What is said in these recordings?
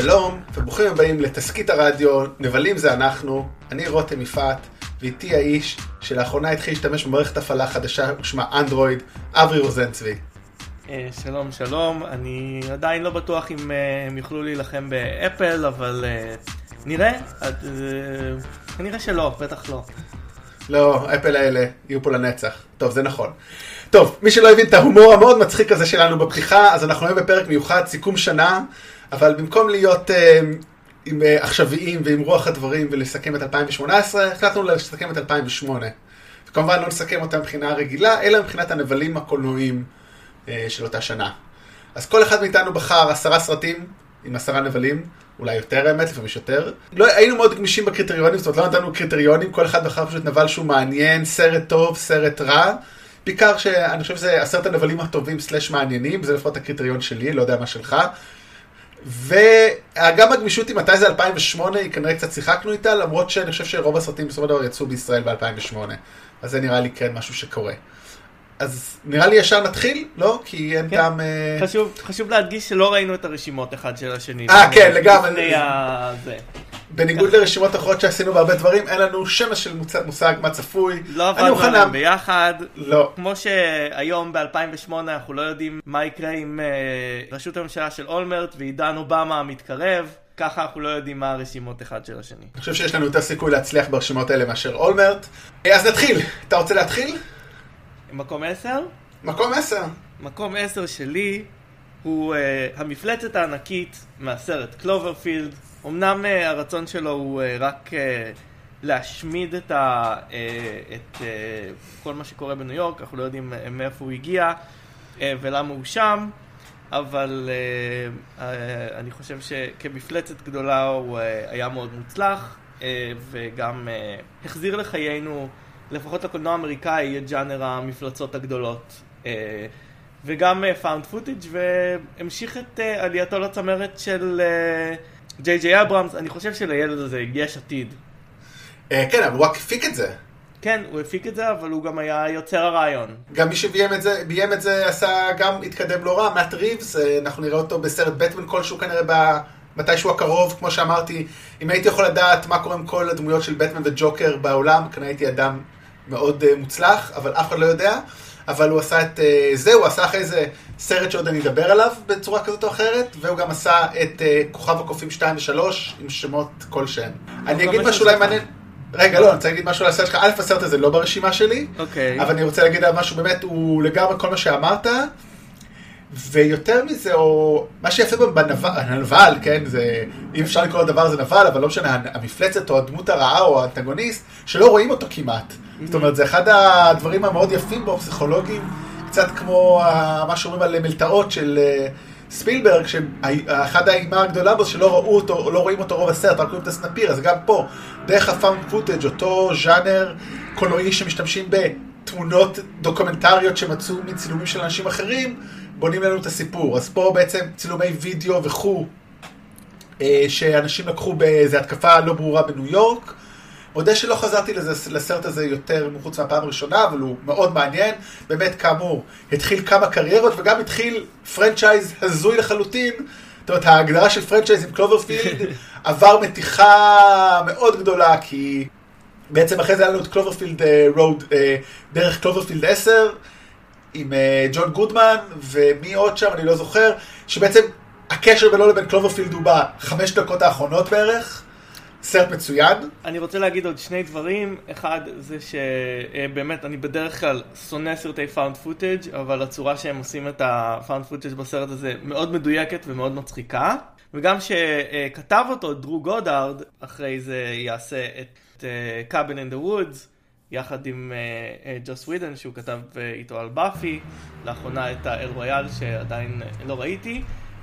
שלום, וברוכים הבאים לתסכית הרדיו, נבלים זה אנחנו, אני רותם יפעת, ואיתי האיש שלאחרונה התחיל להשתמש במערכת הפעלה חדשה ושמה אנדרואיד, אברי רוזנצבי. אה, שלום שלום, אני עדיין לא בטוח אם אה, הם יוכלו להילחם באפל, אבל אה, נראה, כנראה שלא, בטח לא. לא, אפל האלה יהיו פה לנצח. טוב, זה נכון. טוב, מי שלא הבין את ההומור המאוד מצחיק הזה שלנו בפתיחה, אז אנחנו היום בפרק מיוחד, סיכום שנה, אבל במקום להיות אה, עם אה, עכשוויים ועם רוח הדברים ולסכם את 2018, החלטנו לסכם את 2008. וכמובן לא נסכם אותה מבחינה רגילה, אלא מבחינת הנבלים הקולנועיים אה, של אותה שנה. אז כל אחד מאיתנו בחר עשרה סרטים עם עשרה נבלים, אולי יותר האמת, לפעמים יש יותר. לא, היינו מאוד גמישים בקריטריונים, זאת אומרת לא נתנו קריטריונים, כל אחד בחר פשוט נבל שהוא מעניין, סרט טוב, סרט רע. בעיקר שאני חושב שזה עשרת הנבלים הטובים סלאש מעניינים, זה לפחות הקריטריון שלי, לא יודע מה שלך. וגם הגמישות עם מתי זה 2008, היא כנראה קצת שיחקנו איתה, למרות שאני חושב שרוב הסרטים בסופו של דבר יצאו בישראל ב-2008. אז זה נראה לי כן משהו שקורה. אז נראה לי ישר נתחיל, לא? כי אין כן. טעם... אה, חשוב, חשוב להדגיש שלא ראינו את הרשימות אחד של השני. אה, כן, לגמרי. בניגוד לרשימות אחרות שעשינו בהרבה דברים, אין לנו שמש של מושג מה צפוי. לא עבדנו עליהם ביחד. לא. כמו שהיום ב-2008 אנחנו לא יודעים מה יקרה עם uh, ראשות הממשלה של אולמרט ועידן אובמה המתקרב. ככה אנחנו לא יודעים מה הרשימות אחד של השני. אני חושב שיש לנו יותר סיכוי להצליח ברשימות האלה מאשר אולמרט. אה, אז נתחיל. אתה רוצה להתחיל? מקום עשר? מקום עשר. מקום עשר שלי הוא uh, המפלצת הענקית מהסרט Cloverfield. אמנם uh, הרצון שלו הוא uh, רק uh, להשמיד את, ה, את כל מה שקורה בניו יורק, אנחנו לא יודעים מאיפה הוא הגיע ולמה הוא שם, אבל אני חושב שכמפלצת גדולה הוא היה מאוד מוצלח, וגם החזיר לחיינו לפחות לקולנוע האמריקאי, את ג'אנר המפלצות הגדולות. אה, וגם found אה, footage והמשיך את אה, עלייתו לצמרת של ג'יי ג'יי אברהמס. אני חושב שלילד הזה יש עתיד. כן, אבל הוא רק הפיק את זה. כן, הוא הפיק את זה, אבל הוא גם היה יוצר הרעיון. גם מי שביים את זה, ביים את זה עשה, גם התקדם לא רע, מאט ריבס, אנחנו נראה אותו בסרט בטמן כלשהו כנראה ב... מתישהו הקרוב, כמו שאמרתי, אם הייתי יכול לדעת מה קורה עם כל הדמויות של בטמן וג'וקר בעולם, כנראה הייתי אדם מאוד uh, מוצלח, אבל אף אחד לא יודע. אבל הוא עשה את uh, זה, הוא עשה אחרי זה סרט שעוד אני אדבר עליו בצורה כזאת או אחרת, והוא גם עשה את uh, כוכב הקופים 2 ו-3 עם שמות כלשהם. אני אגיד משהו אולי מעניין. רגע, לא, אני רוצה להגיד משהו על הסרט שלך. א', הסרט הזה לא ברשימה שלי, אוקיי. אבל אני רוצה להגיד על משהו באמת, הוא לגמרי כל מה שאמרת. ויותר מזה, או מה שיפה בנבל, כן, זה, אם אפשר לקרוא לדבר הזה נבל, אבל לא משנה, המפלצת או הדמות הרעה או האנטגוניסט, שלא רואים אותו כמעט. זאת אומרת, זה אחד הדברים המאוד יפים בו, פסיכולוגיים, קצת כמו מה שאומרים על מלתעות של אה, ספילברג, שאחד האימה הגדולה בו שלא ראו אותו, לא רואים אותו רוב הסרט, רק רואים את הסנפיר, אז גם פה, דרך ה found footage, אותו ז'אנר קולנועי שמשתמשים בתמונות דוקומנטריות שמצאו מצילומים של אנשים אחרים, בונים לנו את הסיפור. אז פה בעצם צילומי וידאו וכו', אה, שאנשים לקחו באיזו התקפה לא ברורה בניו יורק. מודה שלא חזרתי לזה, לסרט הזה יותר מחוץ מהפעם הראשונה, אבל הוא מאוד מעניין. באמת, כאמור, התחיל כמה קריירות וגם התחיל franchise הזוי לחלוטין. זאת אומרת, ההגדרה של franchise עם קלוברפילד עבר מתיחה מאוד גדולה, כי בעצם אחרי זה היה לנו את קלוברפילד Road, אה, אה, דרך קלוברפילד 10. עם אה, ג'ון גודמן, ומי עוד שם, אני לא זוכר, שבעצם הקשר בינו לבין קלוברפילד הוא בחמש דקות האחרונות בערך. סרט מצוין. אני רוצה להגיד עוד שני דברים. אחד זה שבאמת אני בדרך כלל שונא סרטי found footage אבל הצורה שהם עושים את ה found footage בסרט הזה מאוד מדויקת ומאוד מצחיקה. וגם שכתב אותו דרו גודארד, אחרי זה יעשה את קאבין אין דה וודס. יחד עם uh, uh, ג'וס ווידן שהוא כתב uh, איתו על באפי, לאחרונה את האל רויאל שעדיין uh, לא ראיתי,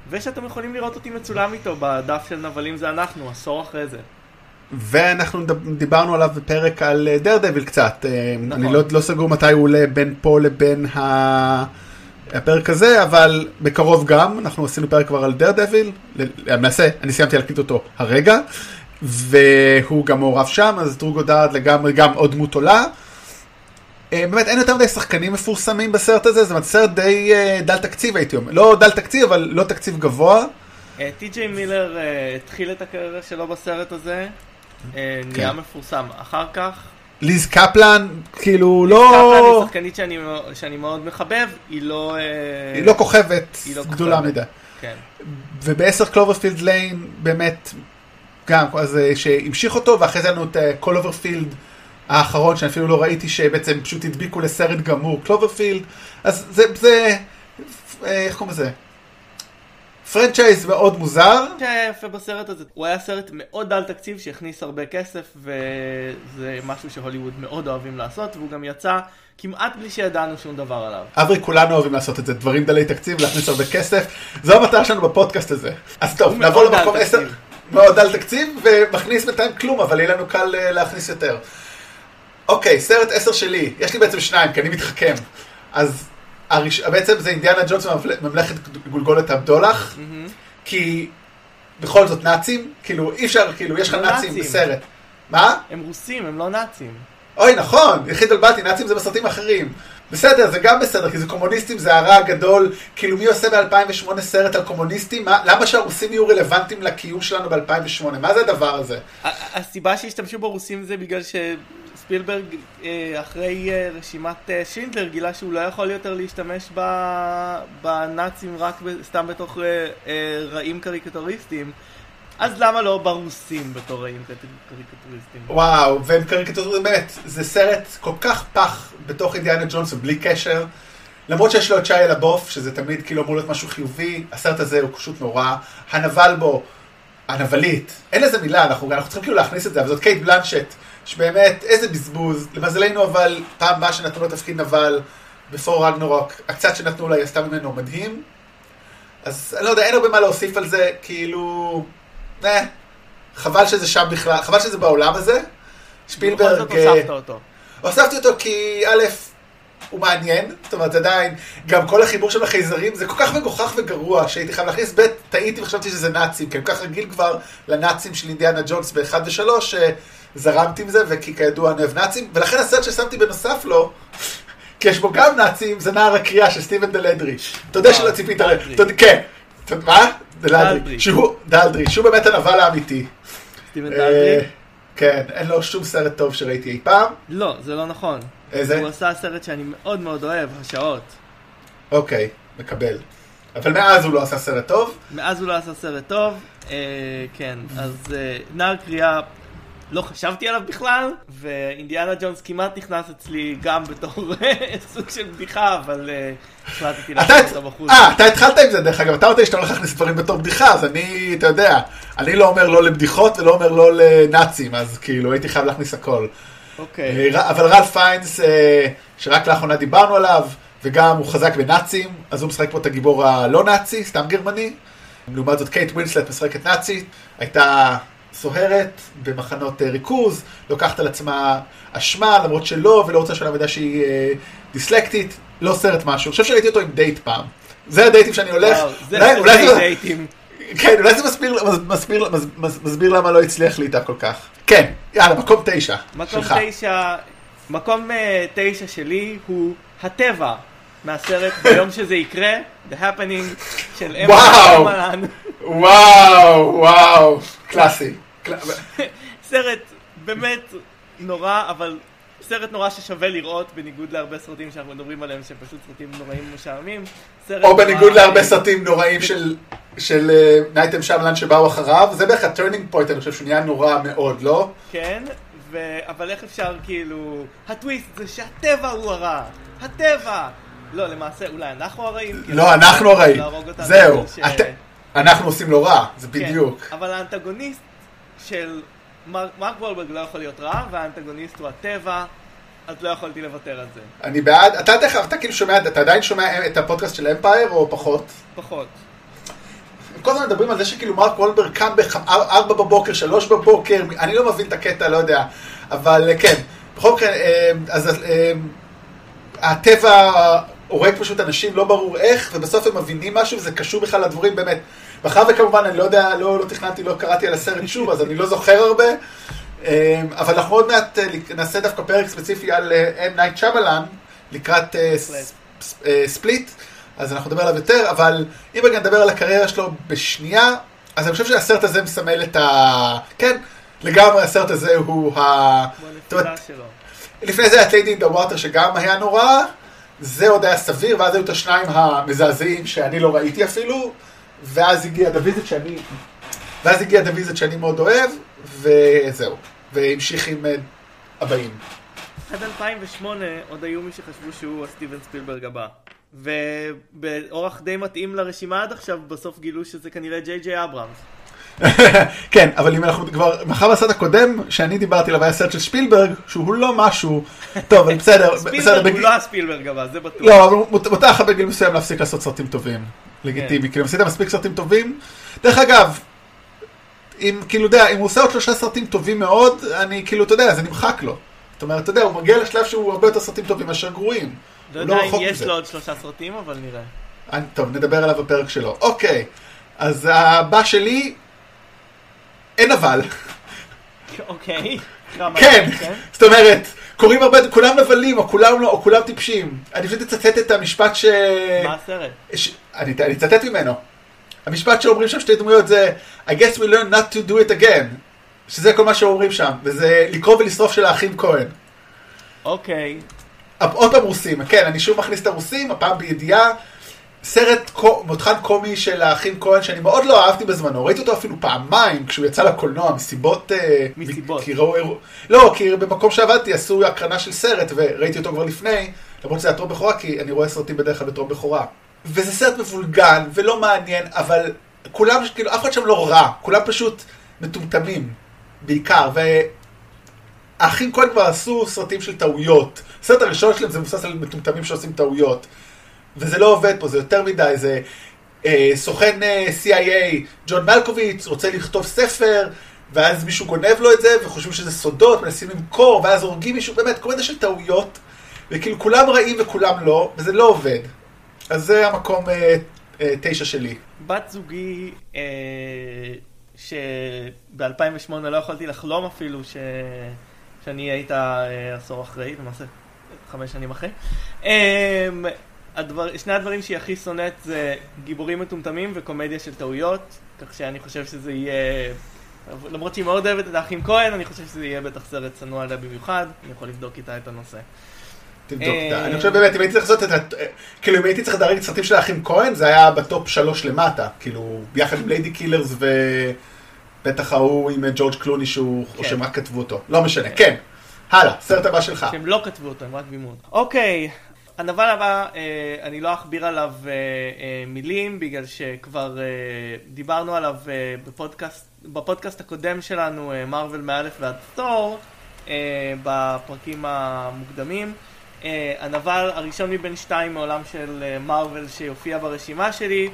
ושאתם יכולים לראות אותי מצולם איתו בדף של נבלים זה אנחנו, עשור אחרי זה. ואנחנו דיברנו עליו בפרק על דר דביל קצת, נכון. אני לא, לא סגור מתי הוא עולה בין פה לבין ה... הפרק הזה, אבל בקרוב גם, אנחנו עשינו פרק כבר על דר דביל, למעשה, אני סיימתי להקליט אותו הרגע, והוא גם מעורב שם, אז דרוגו דארד לגמרי גם עוד דמות עולה. אה, באמת אין יותר מדי שחקנים מפורסמים בסרט הזה, זאת אומרת סרט די אה, דל תקציב הייתי אומר, לא דל תקציב אבל לא תקציב גבוה. אה, טי.ג'יי מילר אה, התחיל את הקריירה שלו בסרט הזה, אה, נהיה כן. מפורסם אחר כך. ליז קפלן, כאילו, קפלן לא... היא שחקנית שאני שאני מאוד מחבב, היא לא... אה, היא לא כוכבת היא לא גדולה. מדי. כן. ובעשר קלוברפילד Lane, באמת, גם, אז אה, שהמשיך אותו, ואחרי זה היה לנו את קלוברפילד האחרון, שאני אפילו לא ראיתי, שבעצם פשוט הדביקו לסרט גמור, קלוברפילד, אז זה, זה, אה, איך קוראים לזה? franchise מאוד מוזר, שהיה יפה בסרט הזה, הוא היה סרט מאוד דל תקציב שהכניס הרבה כסף וזה משהו שהוליווד מאוד אוהבים לעשות והוא גם יצא כמעט בלי שידענו שום דבר עליו. אברי, כולנו אוהבים לעשות את זה, דברים דלי תקציב, להכניס הרבה כסף, זו המטרה שלנו בפודקאסט הזה. אז טוב, נעבור למקום 10, תקציב. מאוד דל תקציב, ומכניס בינתיים כלום, אבל יהיה לנו קל אה, להכניס יותר. אוקיי, סרט 10 שלי, יש לי בעצם שניים, כי אני מתחכם. אז הראש... בעצם זה אינדיאנה ג'ונס ממלכת גולגולת הבדולח. כי בכל זאת נאצים, כאילו אי אפשר, כאילו יש לך לא נאצים. בסרט. מה? הם רוסים, הם לא נאצים. אוי, נכון, יחיד על באתי, נאצים זה בסרטים אחרים. בסדר, זה גם בסדר, כי זה קומוניסטים, זה הרע הגדול. כאילו, מי עושה ב-2008 סרט על קומוניסטים? מה, למה שהרוסים יהיו רלוונטיים לקיום שלנו ב-2008? מה זה הדבר הזה? הסיבה שהשתמשו ברוסים זה בגלל שספילברג אה, אחרי אה, רשימת אה, שינדלר גילה שהוא לא יכול יותר להשתמש בנאצים רק סתם בתוך רעים קריקטוריסטים. אז למה לא ברוסים בתור רעים קריק- קריקטוריסטים? וואו, והם קריקטורים, באמת, זה סרט כל כך פח בתוך אינדיאנה ג'ונס ובלי קשר. למרות שיש לו את שיה לבוף, שזה תמיד כאילו אמור להיות משהו חיובי, הסרט הזה הוא פשוט נורא. הנבל בו, הנבלית, אין לזה מילה, אנחנו, אנחנו צריכים כאילו להכניס את זה, אבל זאת קייט בלנשט, שבאמת, איזה בזבוז. למזלנו אבל, פעם הבאה שנתנו לו תפקיד נבל בתור רגנורוק, הקצת שנתנו לה, היא עשתה ממנו מדהים. אז אני לא יודע, אין הרבה מה להוסיף על זה, כאילו, אה, חבל שזה שם בכלל, חבל שזה בעולם הזה. בכל שפילברג, זאת אה, הוספת אותו. הוספתי אותו כי א', הוא מעניין, זאת אומרת עדיין, גם כל החיבור של החייזרים זה כל כך מגוחך וגרוע שהייתי חייב להכניס, ב', טעיתי וחשבתי שזה נאצים, כי אני כל כך רגיל כבר לנאצים של אינדיאנה ג'ונס ב-1 ו-3, שזרמתי עם זה, וכי כידוע אני אוהב נאצים, ולכן הסרט ששמתי בנוסף לו, כי יש בו גם נאצים, זה נער הקריאה של סטיבן דלדרי. אתה יודע אה, שלא ציפית, כן, מה? דלדרי. שהוא, באמת הנבל האמיתי. סטיבן אה, דלדרי? כן, אין לו שום סרט טוב שראיתי אי פעם. לא, זה לא נכון. איזה? הוא עשה סרט שאני מאוד מאוד אוהב, השעות. אוקיי, מקבל. אבל מאז הוא לא עשה סרט טוב. מאז הוא לא עשה סרט טוב, אה, כן, אז אה, נער קריאה, לא חשבתי עליו בכלל, ואינדיאנה ג'ונס כמעט נכנס אצלי גם בתור סוג של בדיחה, אבל אה, החלטתי לעשות אותו בחוץ. אה, אתה התחלת עם זה דרך אגב, אתה רוצה שאתה הולך להכניס דברים בתור בדיחה, אז אני, אתה יודע, אני לא אומר לא לבדיחות ולא אומר לא לנאצים, אז כאילו הייתי חייב להכניס הכל. אוקיי, אה, אבל רלף פיינס, אה, שרק לאחרונה דיברנו עליו, וגם הוא חזק בנאצים, אז הוא משחק פה את הגיבור הלא נאצי, סתם גרמני. לעומת זאת קייט ווינסלט משחקת נאצית, הייתה סוהרת במחנות אה, ריכוז, לוקחת על עצמה אשמה, למרות שלא, ולא רוצה שהעובדה שהיא אה, דיסלקטית, לא סרט משהו. אני חושב שראיתי אותו עם דייט פעם. זה הדייטים שאני הולך. וואו, אולי- זה דייטים. כן, אולי זה מסביר, מסביר, מסביר, מסביר למה לא הצליח לי איתה כל כך. כן, יאללה, מקום תשע. מקום שלך. תשע, מקום אה, תשע שלי הוא הטבע מהסרט ביום שזה יקרה, The Happening של אם. שיאמלן. וואו, וואו, קלאסי. קל- סרט באמת נורא, אבל סרט נורא ששווה לראות, בניגוד להרבה סרטים שאנחנו מדברים עליהם, שהם פשוט סרטים נוראים ומשעממים. או בניגוד להרבה סרטים נוראים של אה, נייט שיאמלן שבאו אחריו, זה בערך ה turning point, אני חושב שהוא נהיה נורא מאוד, לא? כן. אבל איך אפשר כאילו... הטוויסט זה שהטבע הוא הרע. הטבע! לא, למעשה אולי אנחנו הרעים. לא, אנחנו הרעים. זהו, אנחנו עושים לו רע, זה בדיוק. כן, אבל האנטגוניסט של מר- מרק וולברג לא יכול להיות רע, והאנטגוניסט הוא הטבע, אז לא יכולתי לוותר על זה. אני בעד, אתה תכף, אתה כאילו שומע, אתה עדיין שומע את הפודקאסט של אמפייר או פחות? פחות. הם כל הזמן מדברים על זה שכאילו מרק וולברג קם ב-4 בבוקר, 3 בבוקר, אני לא מבין את הקטע, לא יודע, אבל אה, כן, בכל מקרה, אה, אז אה, הטבע הורג פשוט אנשים, לא ברור איך, ובסוף הם מבינים משהו, וזה קשור בכלל לדברים באמת. מאחר וכמובן, אני לא יודע, לא, לא תכננתי, לא קראתי על הסרט שוב, אז אני לא זוכר הרבה, אה, אבל אנחנו עוד מעט אה, נעשה דווקא פרק ספציפי על אה, M. נייט שיאמלן, לקראת אה, Split, אז אנחנו נדבר עליו יותר, אבל אם רגע נדבר על הקריירה שלו בשנייה, אז אני חושב שהסרט הזה מסמל את ה... כן, לגמרי הסרט הזה הוא ה... אומרת, הנפילה שלו. לפני זה את ליידי דה וואטר שגם היה נורא, זה עוד היה סביר, ואז היו את השניים המזעזעים שאני לא ראיתי אפילו, ואז הגיע דוויזת שאני... ואז הגיע דוויזת שאני מאוד אוהב, וזהו. והמשיך עם אה, הבאים. עד 2008 עוד היו מי שחשבו שהוא הסטיבן ספילברג הבא. ובאורח די מתאים לרשימה עד עכשיו, בסוף גילו שזה כנראה ג'יי ג'יי אברהמס. כן, אבל אם אנחנו כבר, מאחר בסרט הקודם שאני דיברתי עליו היה סרט של שפילברג, שהוא לא משהו, טוב, אבל בסדר, ספילברג הוא לא הספילברג הבא, זה בטוח. לא, אבל מות- מותר לך בגיל מסוים להפסיק לעשות סרטים טובים. לגיטימי, כאילו עשית מספיק סרטים טובים. דרך אגב, אם כאילו, יודע, אם הוא עושה עוד שלושה סרטים טובים מאוד, אני כאילו, אתה יודע, זה נמחק לו. זאת אומרת, אתה יודע, הוא מגיע לשלב שהוא הרבה יותר סרטים טובים מאשר גרועים. לא הוא יודע אם יש. לו עוד שלושה סרטים, אבל נראה. טוב, נדבר עליו בפרק שלו. אוקיי, אז הבא שלי, אין אבל. אוקיי. כמה- כן, זאת אומרת, קוראים הרבה, כולם נבלים, או כולם לא, או כולם טיפשים. אני פשוט אצטט את המשפט ש... מה הסרט? ש... אני, אני אצטט ממנו. המשפט שאומרים שם שתי דמויות זה I guess we learn not to do it again. שזה כל מה שאומרים שם, וזה לקרוא ולשרוף של האחים כהן. אוקיי. עוד פעם רוסים, כן, אני שוב מכניס את הרוסים, הפעם בידיעה. סרט מותחן קומי של האחים כהן שאני מאוד לא אהבתי בזמנו, ראיתי אותו אפילו פעמיים כשהוא יצא לקולנוע מסיבות... אה, מסיבות. כי ראו, אירוע- לא, כי במקום שעבדתי עשו הקרנה של סרט וראיתי אותו כבר לפני, למרות שזה היה טרום בכורה, כי אני רואה סרטים בדרך כלל בטרום בכורה. וזה סרט מבולגן ולא מעניין, אבל כולם, כאילו, אף אחד שם לא רע, כולם פשוט מטומטמים, בעיקר, והאחים כהן כבר עשו סרטים של טעויות. הסרט הראשון שלהם זה מבוסס על מטומטמים שעושים טעויות. וזה לא עובד פה, זה יותר מדי, זה אה, סוכן אה, CIA, ג'ון מלקוביץ, רוצה לכתוב ספר, ואז מישהו גונב לו את זה, וחושבים שזה סודות, מנסים למכור, ואז הורגים מישהו, באמת, כל מיני של טעויות, וכאילו כולם רעים וכולם לא, וזה לא עובד. אז זה המקום אה, אה, תשע שלי. בת זוגי, אה, שב-2008 לא יכולתי לחלום אפילו ש... שאני אהיה איתה אה, עשור אחרי, למעשה חמש שנים אחרי. הדבר, שני הדברים שהיא הכי שונאת זה גיבורים מטומטמים וקומדיה של טעויות, כך שאני חושב שזה יהיה... למרות שהיא מאוד אוהבת את האחים כהן, אני חושב שזה יהיה בטח סרט צנוע עליה במיוחד, אני יכול לבדוק איתה את הנושא. תבדוק אה, אותה. אני חושב באמת, אם הייתי צריך לעשות את ה... כאילו, אם הייתי צריך לדרג את סרטים של האחים כהן, זה היה ב top שלוש למטה. כאילו, ביחד עם Ladykillers ובטח ההוא עם ג'ורג' קלוני שהוא, או כן. שהם רק כתבו אותו. לא משנה, כן. הלאה, סרט הבא שלך. שהם לא כתבו אותו, הם רק בימו אותו. אוקיי, הנבל הבא, אה, אני לא אכביר עליו אה, אה, מילים, בגלל שכבר דיברנו עליו בפודקאסט, בפודקאסט הקודם שלנו, מארוול מאלף ועד תור, בפרקים המוקדמים. הנבל הראשון מבין שתיים מעולם של מארוול שיופיע ברשימה שלי.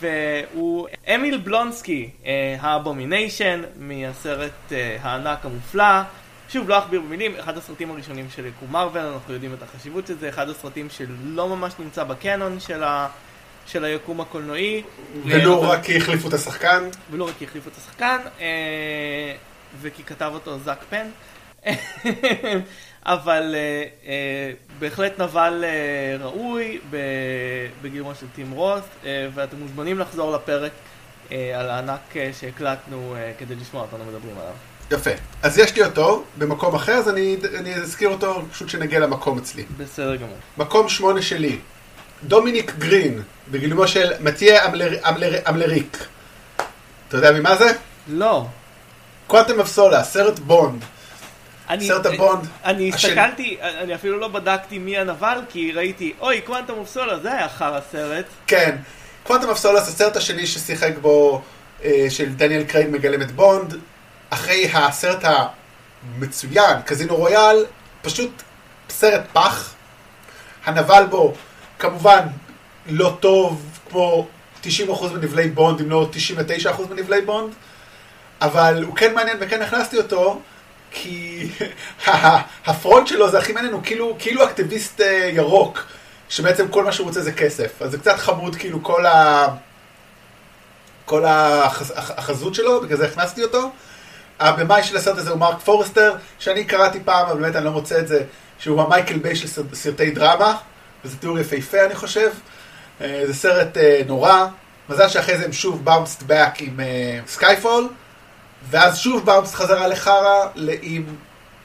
והוא אמיל בלונסקי, ה Abomination, מהסרט הענק המופלא. שוב, לא אכביר במילים, אחד הסרטים הראשונים של יקום מארוול, אנחנו יודעים את החשיבות של זה, אחד הסרטים שלא ממש נמצא בקנון של, ה, של היקום הקולנועי. ולו אבל- רק כי החליפו את השחקן. ולא רק כי החליפו את השחקן, אה, וכי כתב אותו זאק פן. אבל אה, אה, בהחלט נבל אה, ראוי ב- בגירונו של טים רוס, אה, ואתם מוזמנים לחזור לפרק אה, על הענק אה, שהקלטנו אה, כדי לשמוע אותנו מדברים עליו. יפה. אז יש לי אותו במקום אחר, אז אני, אני אזכיר אותו פשוט שנגיע למקום אצלי. בסדר גמור. מקום שמונה שלי. דומיניק גרין, בגילומו של מתיה אמלר, אמלר, אמלריק. אתה יודע ממה זה? לא. Quantum of Solace, סרט בונד. אני, סרט הבונד אני. הסתכלתי, אני אפילו לא בדקתי מי הנבל, כי ראיתי, אוי, Quantum of Solace, זה היה חרא סרט. כן. Quantum of Solace, הסרט השני ששיחק בו, אה, של דניאל קרייג מגלם את בונד, אחרי הסרט המצוין, קזינו רויאל, פשוט סרט פח. הנבל בו, כמובן, לא טוב, כמו 90% מנבלי בונד, אם לא 99% מנבלי בונד, אבל הוא כן מעניין וכן הכנסתי אותו, כי ה front שלו זה הכי מעניין, הוא כאילו, כאילו אקטיביסט אה, ירוק, שבעצם כל מה שהוא רוצה זה כסף. אז זה קצת חמוד, כאילו, כל ה... כל החז... החזות שלו, בגלל זה הכנסתי אותו. הבמאי של הסרט הזה הוא מרק פורסטר, שאני קראתי פעם, אבל באמת אני לא מוצא את זה, שהוא המייקל ביי של סרט- סרטי דרמה, וזה תיאור יפהפה אני חושב. אה, זה סרט אה, נורא, מזל שאחרי זה הם שוב bounced back עם סקייפול, ואז שוב bounced חזרה לחרא עם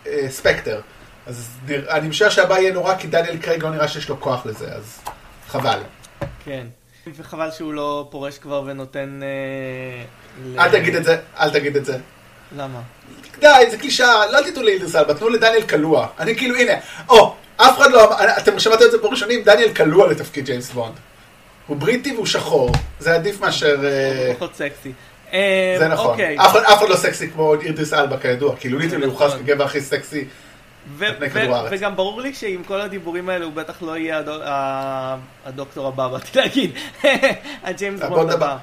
אה, ספקטר. אז אני משער שהבא יהיה נורא, כי דניאל קרייג לא נראה שיש לו כוח לזה, אז חבל. כן. וחבל שהוא לא פורש כבר ונותן... אה, אל תגיד את זה, אל תגיד את זה. למה? די, זה קלישאה, לא תיתנו לאידריס אלבה, תנו לדניאל קלויה. אני כאילו, הנה, או, אף אחד לא, אמר- אתם שמעתם את זה פה ראשונים, דניאל קלויה לתפקיד ג'יימס בונד. הוא בריטי והוא שחור, זה עדיף מאשר... אה, הוא פחות סקסי. אה, זה נכון. אוקיי. אף אחד- לא סקסי כמו אידריס אלבה כידוע, כאילו literally הוא נכון. כגבר הכי סקסי. וגם ברור לי שעם כל הדיבורים האלה הוא בטח לא יהיה הדוקטור הבא, באתי להגיד. הג'יימס בונד הבא.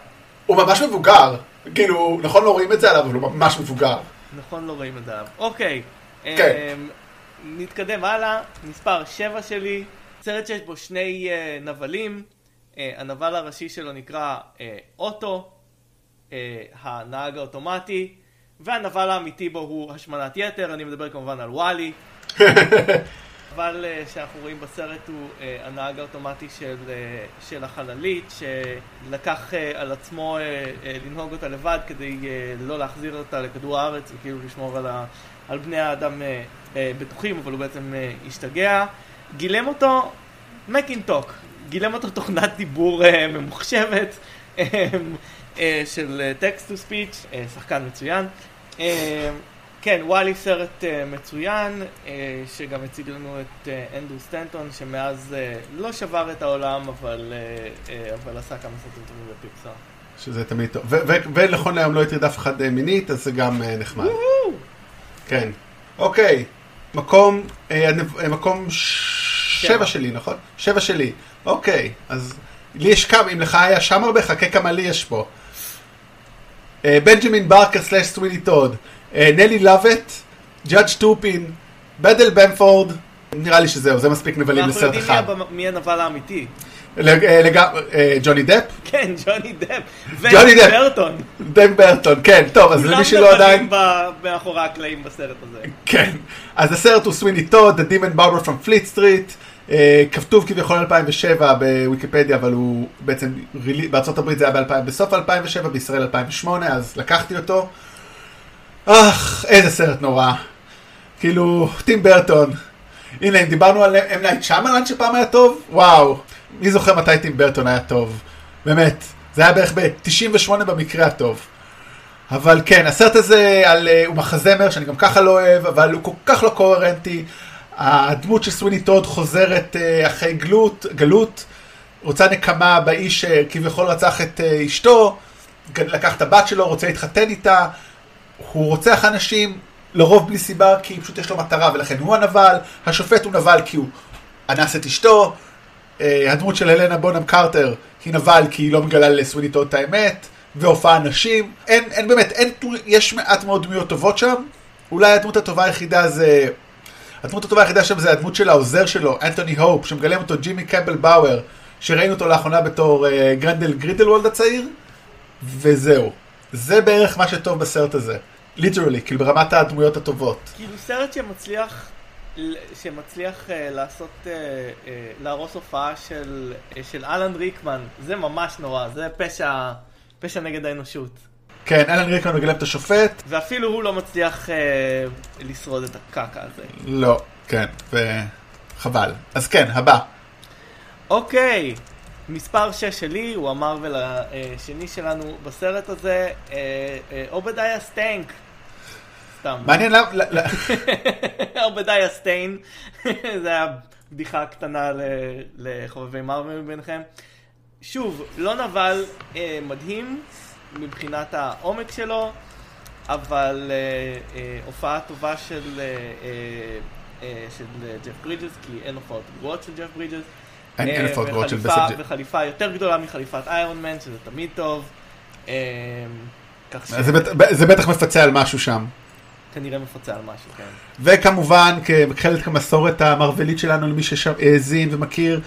הוא ממש מבוגר, כאילו, נכון לא רואים את זה עליו, אבל הוא ממש מבוגר. נכון, לא רואים את זה עליו. אוקיי. כן. אמ, נתקדם הלאה. מספר 7 שלי. סרט שיש בו שני אה, נבלים. אה, הנבל הראשי שלו נקרא אה, אוטו, אה, הנהג האוטומטי, והנבל האמיתי בו הוא השמנת יתר. אני מדבר כמובן על וואלי. אבל אה, שאנחנו רואים בסרט הוא אה, הנהג האוטומטי של, אה, של החללית, שלקח על עצמו לנהוג אותה לבד כדי לא להחזיר אותה לכדור הארץ וכאילו לשמור על, בני האדם בטוחים, אבל הוא בעצם השתגע. גילם אותו מקינטוק, גילם אותו תוכנת דיבור ממוחשבת של טקסט טו ספיץ', שחקן מצוין. אה, כן, וואלי סרט uh, מצוין, uh, שגם הציג לנו את uh, אנדרו סטנטון, שמאז uh, לא שבר את העולם, אבל, uh, uh, אבל עשה כמה סרטים טובים בפיקסר. שזה תמיד טוב. ונכון להיום לא הטריד אף אחד אה, מינית, אז זה גם אה, נחמד. כן. אוקיי, מקום, אה, הנב- אה, מקום ש- שבע. שלי, נכון? שבע שלי. אוקיי, אז לי יש כמה, אם לך היה שם הרבה, חכה כמה לי יש פה. אה, בנג'מין ברקר slash סוויני טוד, אה, נלי לאבט, judge טרפין, בידל במפורד, נראה לי שזהו, זה מספיק נבלים אנחנו לסרט יודעים אחד. הבמ- מי הנבל האמיתי. לג- אה, אה, ג'וני דפ? כן, ג'וני דפ. ג'וני דפ. וברטון. דן ברטון, כן, טוב, אז למי שלא עדיין... כולם נבלים מאחורי הקלעים בסרט הזה. כן, אז הסרט הוא סוויני טוד, The Demon Barber from Fleet Street, אה, כתוב כביכול 2007 בוויקיפדיה, אבל הוא בעצם, הברית זה היה בסוף 2007, בישראל 2008, אז לקחתי אותו. אך, איזה סרט נורא. כאילו, טים ברטון. הנה, אם דיברנו על אם נייט שאמאלאן שפעם היה טוב, וואו. מי זוכר מתי טים ברטון היה טוב? באמת. זה היה בערך ב-98 במקרה הטוב. אבל כן, הסרט הזה על, אה, הוא מחזמר שאני גם ככה לא אוהב, אבל הוא כל כך לא קוהרנטי. הדמות של סוויני טוד חוזרת אה, אחרי גלות, גלות, רוצה נקמה באיש שכביכול רצח את אה, אשתו, לקח את הבת שלו, רוצה להתחתן איתה, הוא רוצח אנשים, לרוב בלי סיבה, כי פשוט יש לו מטרה, ולכן הוא הנבל, השופט הוא נבל כי הוא אנס את אשתו, אה, הדמות של הלנה בונם קרטר היא נבל כי היא לא מגלה לסוויני טוד את האמת, והופעה נשים. אין, אין באמת, אין, יש מעט מאוד דמויות טובות שם. אולי הדמות הטובה היחידה זה... הדמות הטובה היחידה שם זה הדמות של העוזר שלו, אנטוני הופ, שמגלם אותו ג'ימי קמבל באואר, שראינו אותו לאחרונה בתור אה, גלרט גרינדלוולד הצעיר, וזהו. זה בערך מה שטוב בסרט הזה. literally, כאילו ברמת הדמויות הטובות. כאילו סרט שמצליח, שמצליח uh, לעשות, uh, uh, להרוס הופעה של, אה, של אלן ריקמן, זה ממש נורא, זה פשע, פשע נגד האנושות. כן, אלן ריקמן מגלם את השופט, ואפילו הוא לא מצליח אה, לשרוד את הקקה הזה. לא, כן, וחבל. אז כן, הבא. אוקיי, מספר 6 שלי הוא המרוויל השני שלנו בסרט הזה, אה, אה, עובדיה סטנק. סתם. מעניין למה... עובדיה סטיין, זה היה בדיחה קטנה לחובבי מרוויל ביניכם. שוב, לא נבל אה, מדהים מבחינת העומק שלו, אבל הופעה טובה של, ג'ף ברידג'ס, כי אין הופעות גרועות של ג'ף ברידג'ס. אין אה, הופעות גרועות של וחליפה- best ג'. וחליפה יותר גדולה מחליפת איירון מן, שזה תמיד טוב. אה, ש... זה בט- זה בטח מפצה על משהו שם. כנראה מפצה על משהו, כן. וכמובן, כחלק המסורת המרוולית שלנו, למי שהאזין ומכיר,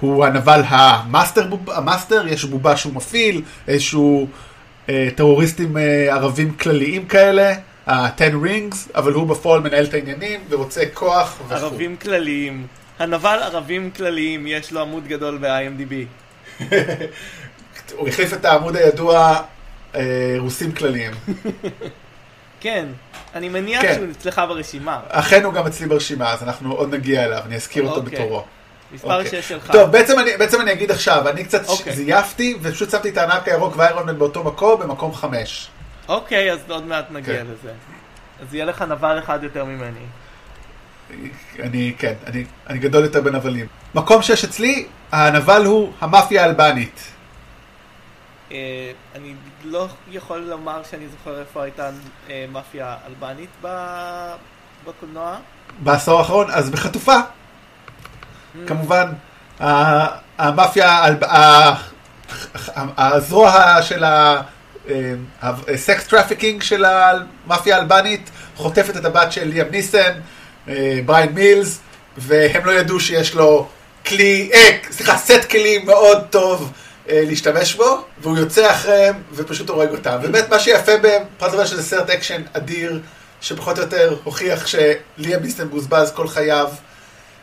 הוא הנבל המאסטר, המאסטר, יש בובה שהוא מפעיל, איזשהו אה, טרוריסטים אה, ערבים כלליים כאלה, ה-10 rings, אבל הוא בפועל מנהל את העניינים ורוצה כוח וכו'. ערבים כלליים. הנבל ערבים כלליים, יש לו עמוד גדול ב-IMDb. הוא החליף את העמוד הידוע אה, רוסים כלליים. כן, אני מניח כן. שהוא אצלך ברשימה. אכן הוא גם אצלי ברשימה, אז אנחנו עוד נגיע אליו, אני אזכיר אותו אוקיי. בתורו. מספר אוקיי. 6 שלך. טוב, בעצם אני, בעצם אני אגיד עכשיו, אני קצת אוקיי. זייפתי, ופשוט שמתי את הענק הירוק ואיירון מן באותו מקום, במקום חמש. אוקיי, אז עוד מעט נגיע כן. לזה. אז יהיה לך נבל אחד יותר ממני. אני, כן, אני, אני גדול יותר בנבלים. מקום שש אצלי, הנבל הוא המאפיה האלבנית. אה, אני לא יכול לומר שאני זוכר איפה הייתה אה, מאפיה אלבנית ב- בקולנוע. בעשור האחרון, אז בחטופה, אממ. כמובן, המאפיה, הזרוע של ה sex trafficking של המאפיה האלבנית חוטפת את הבת של ליאם ניסן, אה, בריין מילס, והם לא ידעו שיש לו כלי, אה, סליחה, סט כלים מאוד טוב אה, להשתמש בו, והוא יוצא אחריהם ופשוט הורג אותם. באמת מה שיפה בהם, פרט דבר שזה סרט אקשן אדיר, שפחות או יותר הוכיח שליאם ניסן בוזבז כל חייו.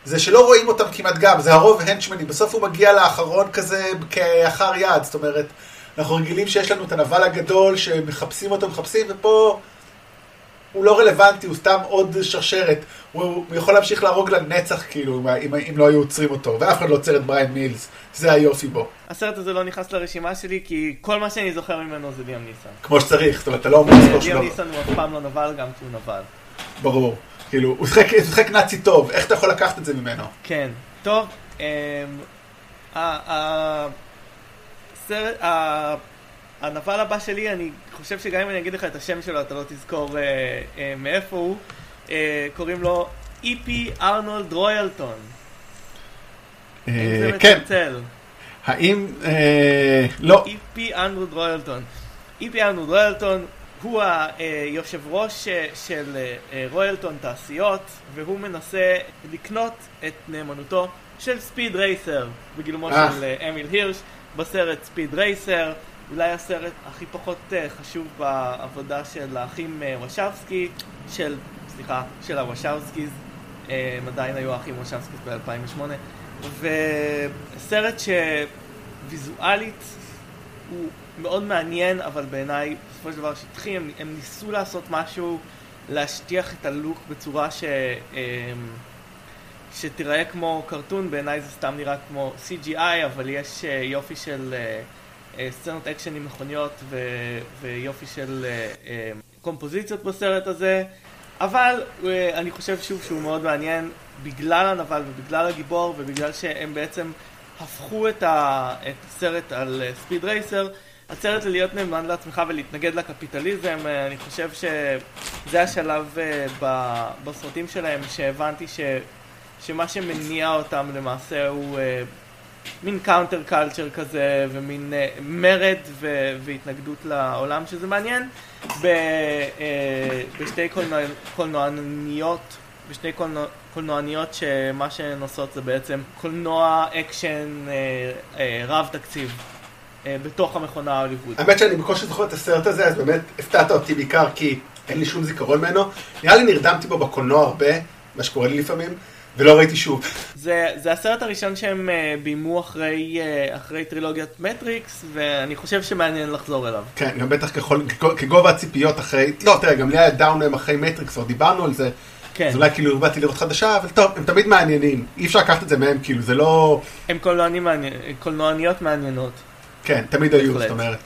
זה שלא רואים אותם כמעט גם, זה הרוב הנצ'מני, בסוף הוא מגיע לאחרון כזה כאחר יד, זאת אומרת, אנחנו רגילים שיש לנו את הנבל הגדול שמחפשים אותו, מחפשים, ופה הוא לא רלוונטי, הוא סתם עוד שרשרת, הוא, הוא יכול להמשיך להרוג לנצח כאילו, אם, אם, לא היו עוצרים אותו, ואף אחד לא עוצר את בריין מילס, זה היופי בו, הסרט הזה לא נכנס לרשימה שלי כי כל מה שאני זוכר ממנו זה ליאם ניסן. כמו שצריך, זאת אומרת, אתה לא אמור לזכור ליאם שלא, ניסן הוא אף פעם לא נבל גם כי הוא נבל. ברור, כאילו, הוא שיחק- שיחק נאצי טוב, איך אתה יכול לקחת את זה ממנו? כן, טוב, אמ, הסרט, הנבל הבא שלי, אני חושב שגם אם אני אגיד לך את השם שלו, אתה לא תזכור אה, אה, מאיפה הוא. אה, קוראים לו איפי ארנולד רויאלטון. האם זה אה, כן, מצלצל? האם, אה, לא, איפי ארנולד רויאלטון. איפי ארנולד רויאלטון הוא היושב ראש אה, של אה, אה, רויאלטון תעשיות, והוא מנסה לקנות את נאמנותו של ספיד רייסר, בגילומו אה. של אה, אמיל הירש, בסרט ספיד רייסר, אולי הסרט הכי פחות אה, חשוב בעבודה של האחים אה, וושבסקי, של, סליחה, של הוושבסקיז, אה, הם עדיין היו האחים וושבסקיז ב-2008, וסרט שוויזואלית הוא מאוד מעניין, אבל בעיניי בסופו של דבר שטחי, הם, הם ניסו לעשות משהו, להשטיח את הלוק בצורה ש, אמ, שתיראה כמו קרטון, בעיניי זה סתם נראה כמו CGI, אבל יש יופי של אה, סצנות אקשן עם מכוניות ו, ויופי של אה, אה, קומפוזיציות בסרט הזה, אבל אה, אני חושב שוב שהוא מאוד מעניין בגלל הנבל ובגלל הגיבור ובגלל שהם בעצם הפכו את, ה, את הסרט על אה, ספיד רייסר, הסרט ללהיות נאמן לעצמך ולהתנגד לקפיטליזם, אה, אני חושב שזה השלב אה, ב- בסרטים שלהם שהבנתי ש, שמה שמניע אותם למעשה הוא אה, מין counter culture כזה ומין אה, מרד ו, והתנגדות לעולם, שזה מעניין ב, אה, בשתי קולנוע, קולנועניות, בשתי קולנוע, קולנועניות שמה שהן עושות זה בעצם קולנוע אקשן אה, אה, רב תקציב בתוך המכונה ההוליוודית. האמת שאני בקושי זוכר את הסרט הזה, אז באמת הפתעת אותי בעיקר כי אין לי שום זיכרון ממנו. נראה לי נרדמתי בו בקולנוע הרבה, מה שקורה לי לפעמים, ולא ראיתי שוב. זה, זה הסרט הראשון שהם אה, ביימו אחרי, אה, אחרי טרילוגיית מטריקס, ואני חושב שמעניין לחזור אליו. כן, גם בטח ככל, כגובה הציפיות אחרי, לא, תראה, גם לי היה דאונם אחרי מטריקס, כבר דיברנו על זה, כן, אז אולי כאילו באתי לראות חדשה, אבל טוב, הם תמיד מעניינים, אי אפשר לקחת את זה מהם, כאילו, זה לא, הם קולנוענים מעניין, קולנועניות מעניינות. כן, תמיד היו, בהחלט. זאת אומרת.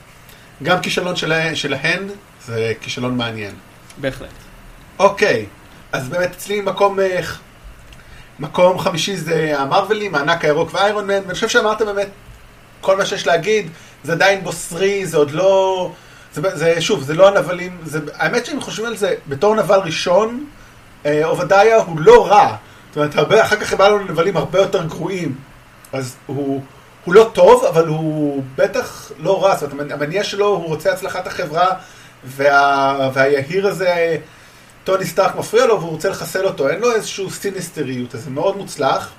גם כישלון שלה, שלהן, זה כישלון מעניין. בהחלט. אוקיי, אז באמת אצלי מקום, אה, מקום חמישי זה המרווילים, הענק הירוק ואיירון מן, ואני חושב שאמרת באמת כל מה שיש להגיד, זה עדיין בוסרי, זה עוד לא... זה, זה שוב, זה לא הנבלים, זה, האמת שאם חושבים על זה, בתור נבל ראשון, אה, עובדיה הוא לא רע. זאת אומרת, הרבה, אחר כך בא לנו נבלים הרבה יותר גרועים. אז הוא, הוא לא טוב, אבל הוא בטח לא רע. זאת אומרת, המניע שלו, הוא רוצה הצלחת החברה, וה, והיהיר הזה, טוני סטארק מפריע לו, והוא רוצה לחסל אותו. אין לו איזשהו סיניסטריות, אז זה מאוד מוצלח.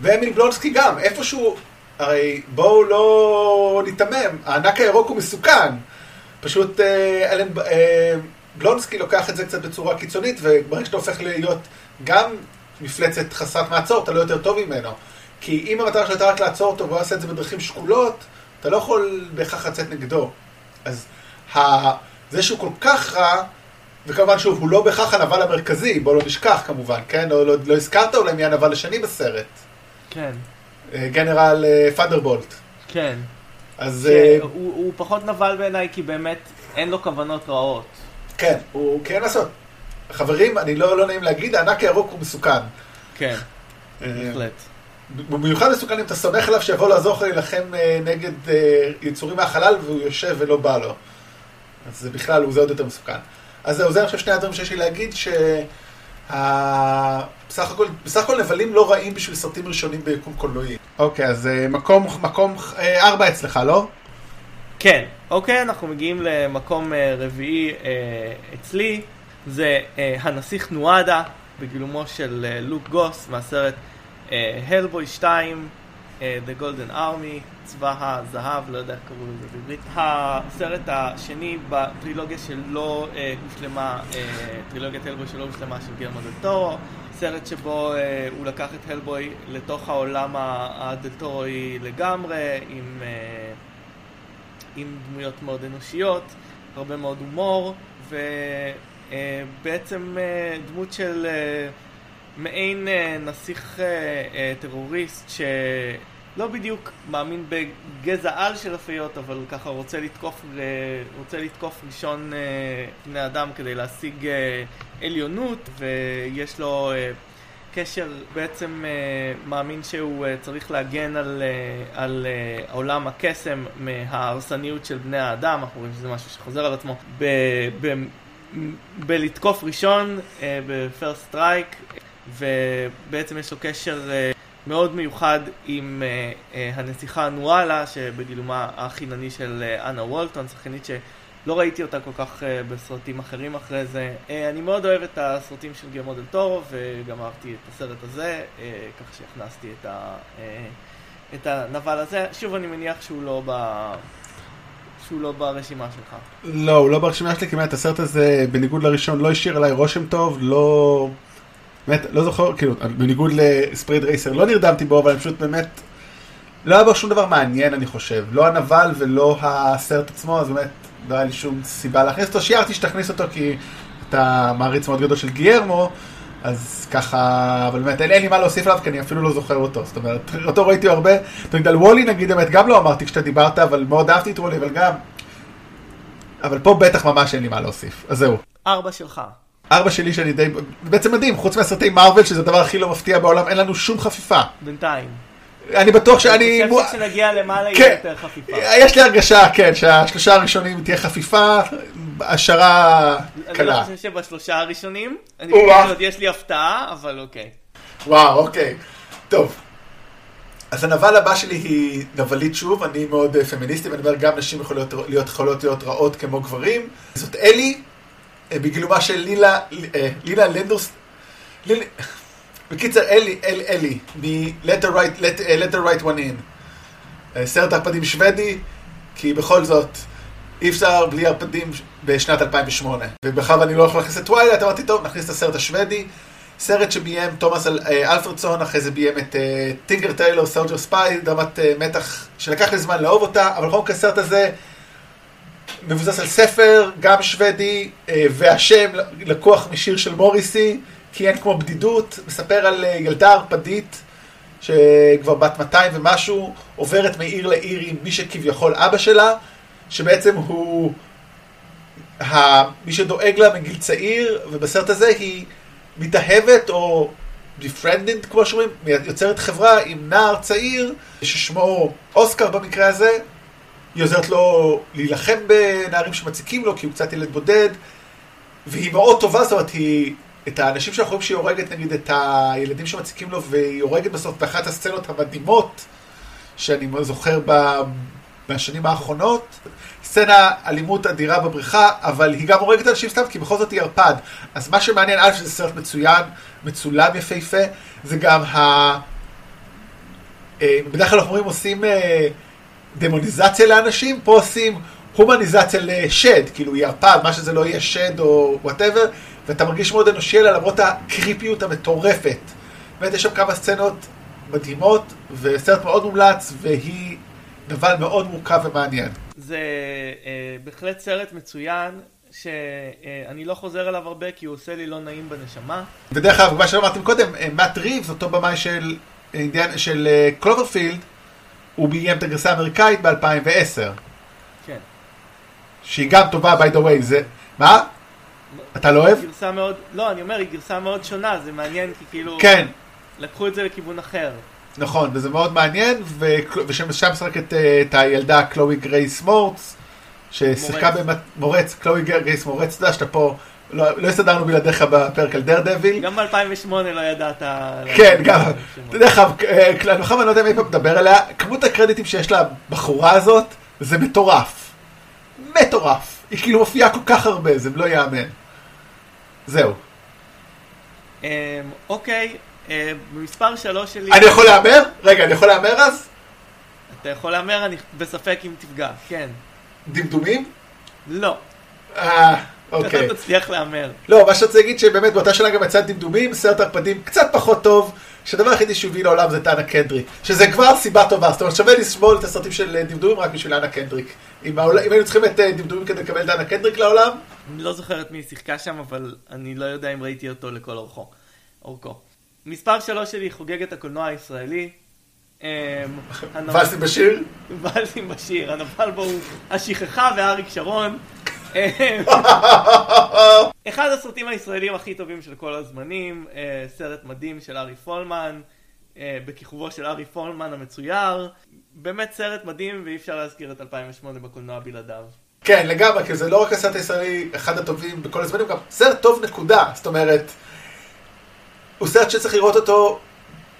ואמיל בלונסקי גם, איפשהו, הרי בואו לא ניתמם, הענק הירוק הוא מסוכן. פשוט אה, אלן, אה, בלונסקי לוקח את זה קצת בצורה קיצונית, וברגע שאתה הופך להיות גם מפלצת חסרת מעצור, אתה לא יותר טוב ממנו. כי אם המטרה שלך הייתה רק לעצור אותו והוא יעשה את זה בדרכים שקולות, אתה לא יכול בהכרח לצאת נגדו. אז ה... זה שהוא כל כך רע, וכמובן שוב, הוא לא בהכרח הנבל המרכזי, בוא לא נשכח כמובן, כן? לא, לא, לא הזכרת אולי מי הנבל השני בסרט. כן. אה, גנרל אה, פנדרבולט. כן. אז... אה, הוא, הוא פחות נבל בעיניי כי באמת אין לו כוונות רעות. כן, הוא כן לעשות. חברים, אני לא, לא נעים להגיד, הענק הירוק הוא מסוכן. כן, בהחלט. במיוחד מסוכן אם אתה סומך עליו שיבוא לעזור לך להילחם נגד יצורים מהחלל והוא יושב ולא בא לו. אז זה בכלל, זה עוד יותר מסוכן. אז זהו, זה חושב שני הדברים שיש לי להגיד, שבסך הכל, בסך הכל נבלים לא רעים בשביל סרטים ראשונים ביקום קולנועי. אוקיי, אז אה, מקום, מקום ארבע אצלך, לא? כן, אוקיי, אנחנו מגיעים למקום רביעי אצלי, זה הנסיך נואדה, בגילומו של לוק גוס מהסרט הלבוי 2, uh, The Golden Army, צבא הזהב, לא יודע איך קראו לזה בעברית. הסרט השני בטרילוגיה שלא uh, הושלמה, uh, טרילוגיית הלבוי שלא הושלמה של גרמן דל טורו. סרט שבו uh, הוא לקח את הלבוי לתוך העולם הדלטורוי לגמרי, עם, uh, עם דמויות מאוד אנושיות, הרבה מאוד הומור, ובעצם uh, uh, דמות של... Uh, מעין אה, נסיך אה, אה, טרוריסט שלא בדיוק מאמין בגזע על של הפיות, אבל ככה רוצה לתקוף, אה, רוצה לתקוף ראשון אה, בני אדם כדי להשיג אה, עליונות, ויש לו קשר, בעצם מאמין שהוא צריך להגן על, על עולם הקסם מההרסניות של בני האדם, אנחנו רואים שזה משהו שחוזר על עצמו. ב, ב, בלתקוף ראשון, ב first strike, ובעצם יש לו קשר מאוד מיוחד עם אה, אה, הנסיכה נואלה, שבגילומה החינני של אה, אנה וולטון, שחקנית שלא ראיתי אותה כל כך בסרטים אחרים אחרי זה. אני מאוד אוהב את הסרטים של גרמו דל טורו, וגם אהבתי את הסרט הזה, כך שהכנסתי את, ה, את הנבל הזה. שוב, אני מניח שהוא לא ב... שהוא לא ברשימה שלך. לא, הוא לא ברשימה שלי, כי באמת הסרט הזה, בניגוד לראשון, לא השאיר עליי רושם טוב, לא... באמת, לא זוכר, כאילו, בניגוד לספריד רייסר, לא נרדמתי בו, אבל אני פשוט באמת, לא היה בו שום דבר מעניין, אני חושב. לא הנבל ולא הסרט עצמו, אז באמת, לא היה לי שום סיבה להכניס אותו. שיערתי שתכניס אותו כי אתה מעריץ מאוד גדול של גיירמו, אז ככה, אבל באמת, אין, אין לי מה להוסיף עליו, כי אני אפילו לא זוכר אותו. זאת אומרת, אותו ראיתי הרבה. אתה יודע, על וולי נגיד, באמת, גם לא אמרתי כשאתה דיברת, אבל מאוד אהבתי את וולי, אבל גם... אבל פה בטח ממש אין לי מה להוסיף. אז זהו. ארבע שלך. ארבע שלי שאני די, בעצם מדהים, חוץ מהסרטי מארוול, שזה הדבר הכי לא מפתיע בעולם, אין לנו שום חפיפה. בינתיים. אני בטוח שאני... אני חושב שכשנגיע למעלה יהיה כן. יותר חפיפה. יש לי הרגשה, כן, שהשלושה הראשונים תהיה חפיפה, השערה קלה. אני לא חושב שבשלושה הראשונים, אני חושב שעוד יש לי הפתעה, אבל אוקיי. וואו, אוקיי. טוב. אז הנבל הבא שלי היא נבלית שוב, אני מאוד אה, פמיניסטי, ואני אומר, גם נשים יכולות להיות, יכולות להיות רעות כמו גברים. זאת אלי, בגילומה של לילה, אה, לילה לנדוס, בקיצר אלי, אל, אלי, מ-Let the right, let, uh, right one in. סרט ערפדים שוודי, כי בכל זאת, אי אפשר בלי ערפדים בשנת 2008. ובכלל אני לא יכול להכניס את Twilight, אמרתי, טוב, נכניס את הסרט השוודי. סרט שביים תומאס אלפרדסון, אחרי זה ביים את Tinker Tailor, Soldier Spy, דרמת מתח שלקח לי זמן לאהוב אותה, אבל קודם כל הסרט הזה מבוסס על ספר, גם שוודי, אה, והשם לקוח משיר של מוריסי, כי אין כמו בדידות, מספר על אה, ילדה ערפדית, שכבר בת 200 ומשהו, עוברת מעיר לעיר עם מי שכביכול אבא שלה, שבעצם הוא ה... מי שדואג לה מגיל צעיר, ובסרט הזה היא מתאהבת או befriended כמו שאומרים, יוצרת חברה עם נער צעיר ששמו אוסקר במקרה הזה, היא עוזרת לו להילחם בנערים שמציקים לו, כי הוא קצת ילד בודד, והיא מאוד טובה, זאת אומרת, היא... את האנשים שאנחנו רואים שהיא הורגת, נגיד, את הילדים שמציקים לו, והיא הורגת בסוף באחת הסצנות המדהימות, שאני זוכר ב... בשנים האחרונות. סצנה אלימות אדירה בבריכה, אבל היא גם הורגת אנשים סתם, כי בכל זאת היא ערפד. אז מה שמעניין, א', שזה סרט מצוין, מצולם יפהפה, זה גם ה... אה, בדרך כלל אנחנו רואים עושים... אה, דמוניזציה לאנשים, פה עושים הומניזציה לשד, כאילו היא ערפד, מה שזה לא יהיה שד או whatever, ואתה מרגיש מאוד אנושי אליה למרות הקריפיות המטורפת באמת יש שם כמה סצנות מדהימות, וסרט מאוד מומלץ, והיא נבל מאוד מורכב ומעניין. זה אה, בהחלט סרט מצוין, שאני לא חוזר אליו הרבה כי הוא עושה לי לא נעים בנשמה. ודרך אגב, מה שאמרתם קודם, אה, מאט ריבס, אותו במאי של, אינדיאן, של אה, קלוברפילד, הוא ביים את הגרסה האמריקאית ב-2010. כן. שהיא גם טובה, by the way, זה... מה? אתה לא אוהב? גרסה מאוד, לא, אני אומר, היא גרסה מאוד שונה, זה מעניין כי כאילו... כן, לקחו את זה לכיוון אחר. נכון, וזה מאוד מעניין, ו- ושם משחקת אה, את הילדה קלואי גרייס מורץ, ששיחקה מורץ. באמת, מורץ, קלואי גרייס מורץ, אתה יודע שאתה פה, לא לא הסתדרנו בלעדיך בפרק על דר דביל. גם ב-2008 לא ידעת... כן, גם, דרך אגב, אה, כנוכם אני לא יודע אם אי פעם מדבר עליה, כמות הקרדיטים שיש לבחורה הזאת, זה מטורף. מטורף. היא כאילו מופיעה כל כך הרבה, זה לא ייאמן. זהו. אמ, אוקיי, אה, במספר שלוש שלי... אני יכול להמר? רגע, אני יכול להמר אז? אתה יכול להמר, אני בספק אם תפגע, כן. דמדומים? לא. אוקיי. אתה תצליח להמר. לא, מה שרציתי להגיד שבאמת באותה שנה גם יצא דמדומים, סרט ערפדים קצת פחות טוב, שהדבר היחידי שהוא הביא לעולם זה טאנה קנדריק, שזה כבר סיבה טובה, זאת אומרת שווה לשמאל את הסרטים של אה, דמדומים רק בשביל טאנה קנדריק. אם, העול... אם היינו צריכים את אה, דמדומים כדי לקבל טאנה קנדריק לעולם, אני לא זוכר את מי שיחקה שם, אבל אני לא יודע אם ראיתי אותו לכל אורכו. אורכו. מספר שלוש שלי חוגג את הקולנוע הישראלי. אמ, ואסי בשיר, ואלסים בשיר, הנבל בו הוא השכחה ואריק שרון. אחד הסרטים הישראלים הכי טובים של כל הזמנים, אה, סרט מדהים של ארי פולמן, אה, בכיכובו של ארי פולמן המצויר. באמת סרט מדהים ואי אפשר להזכיר את 2008 בקולנוע בלעדיו. כן לגמרי, כי זה לא רק הסרט הישראלי אחד הטובים בכל הזמנים, גם סרט טוב נקודה, זאת אומרת, הוא סרט שצריך לראות אותו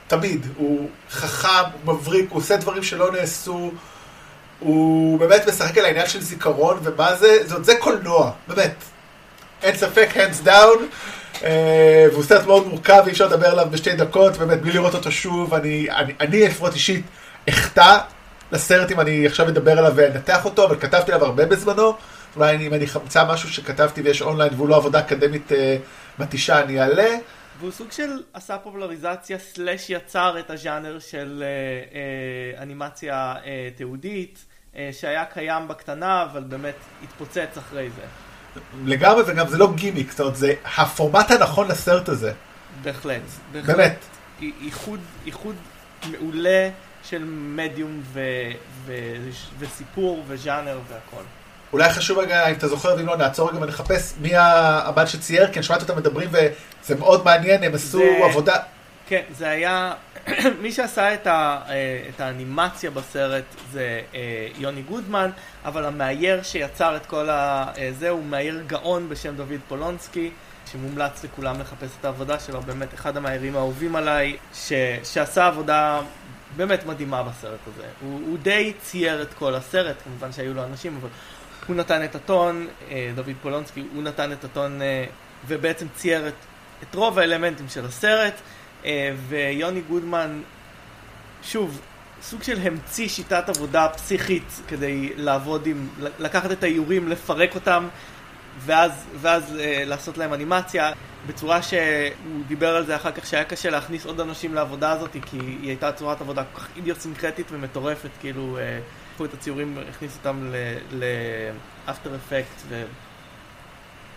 תמיד, הוא חכם, הוא מבריק, הוא עושה דברים שלא נעשו, הוא באמת משחק על העניין של זיכרון, ומה זה, זה, זה קולנוע, באמת. אין ספק, hands down, אה, והוא סרט מאוד מורכב, אי אפשר לדבר עליו בשתי דקות, באמת, בלי לראות אותו שוב, אני, אני, אני לפחות אישית אחטא לסרט אם אני עכשיו אדבר עליו ואנתח אותו, אבל כתבתי עליו הרבה בזמנו, אולי אם אני אמצא משהו שכתבתי ויש אונליין והוא לא עבודה אקדמית אה, מתישה, אני אעלה. והוא סוג של עשה פופולריזציה סלאש יצר את הז'אנר של אה, אה, אנימציה אה, תיעודית שהיה קיים בקטנה אבל באמת התפוצץ אחרי זה. לגמרי, וגם זה לא גימיק, זאת אומרת, זה הפורמט הנכון לסרט הזה. בהחלט. בהחלט. באמת. אי- איחוד, איחוד מעולה של מדיום ו, ו, וסיפור וז'אנר והכל. אולי חשוב רגע, אם אתה זוכר, ואם לא, נעצור רגע ונחפש מי הבן שצייר, כי אני שמעתי אותם מדברים וזה מאוד מעניין, הם עשו זה- עבודה... כן, זה היה, מי שעשה את, ה, אה, את האנימציה בסרט זה אה, יוני גודמן, אבל המאייר שיצר את כל ה... אה, זה הוא מאייר גאון בשם דוד פולונסקי, שמומלץ לכולם לחפש את העבודה שלו, באמת אחד המאיירים האהובים עליי, ש, שעשה עבודה באמת מדהימה בסרט הזה. הוא, הוא די צייר את כל הסרט, כמובן שהיו לו אנשים, אבל הוא נתן את הטון, דוד פולונסקי, הוא נתן את הטון ובעצם צייר את, את רוב האלמנטים של הסרט. אה, ויוני גודמן, שוב, סוג של המציא שיטת עבודה פסיכית כדי לעבוד עם, לקחת את האיורים, לפרק אותם, ואז, ואז אה, לעשות להם אנימציה, בצורה שהוא דיבר על זה אחר כך שהיה קשה להכניס עוד אנשים לעבודה הזאת, כי היא הייתה צורת עבודה כל כך אידיוסינקרטית ומטורפת, כאילו, אה, את הציורים, הכניסו אותם לאפטר אפקט,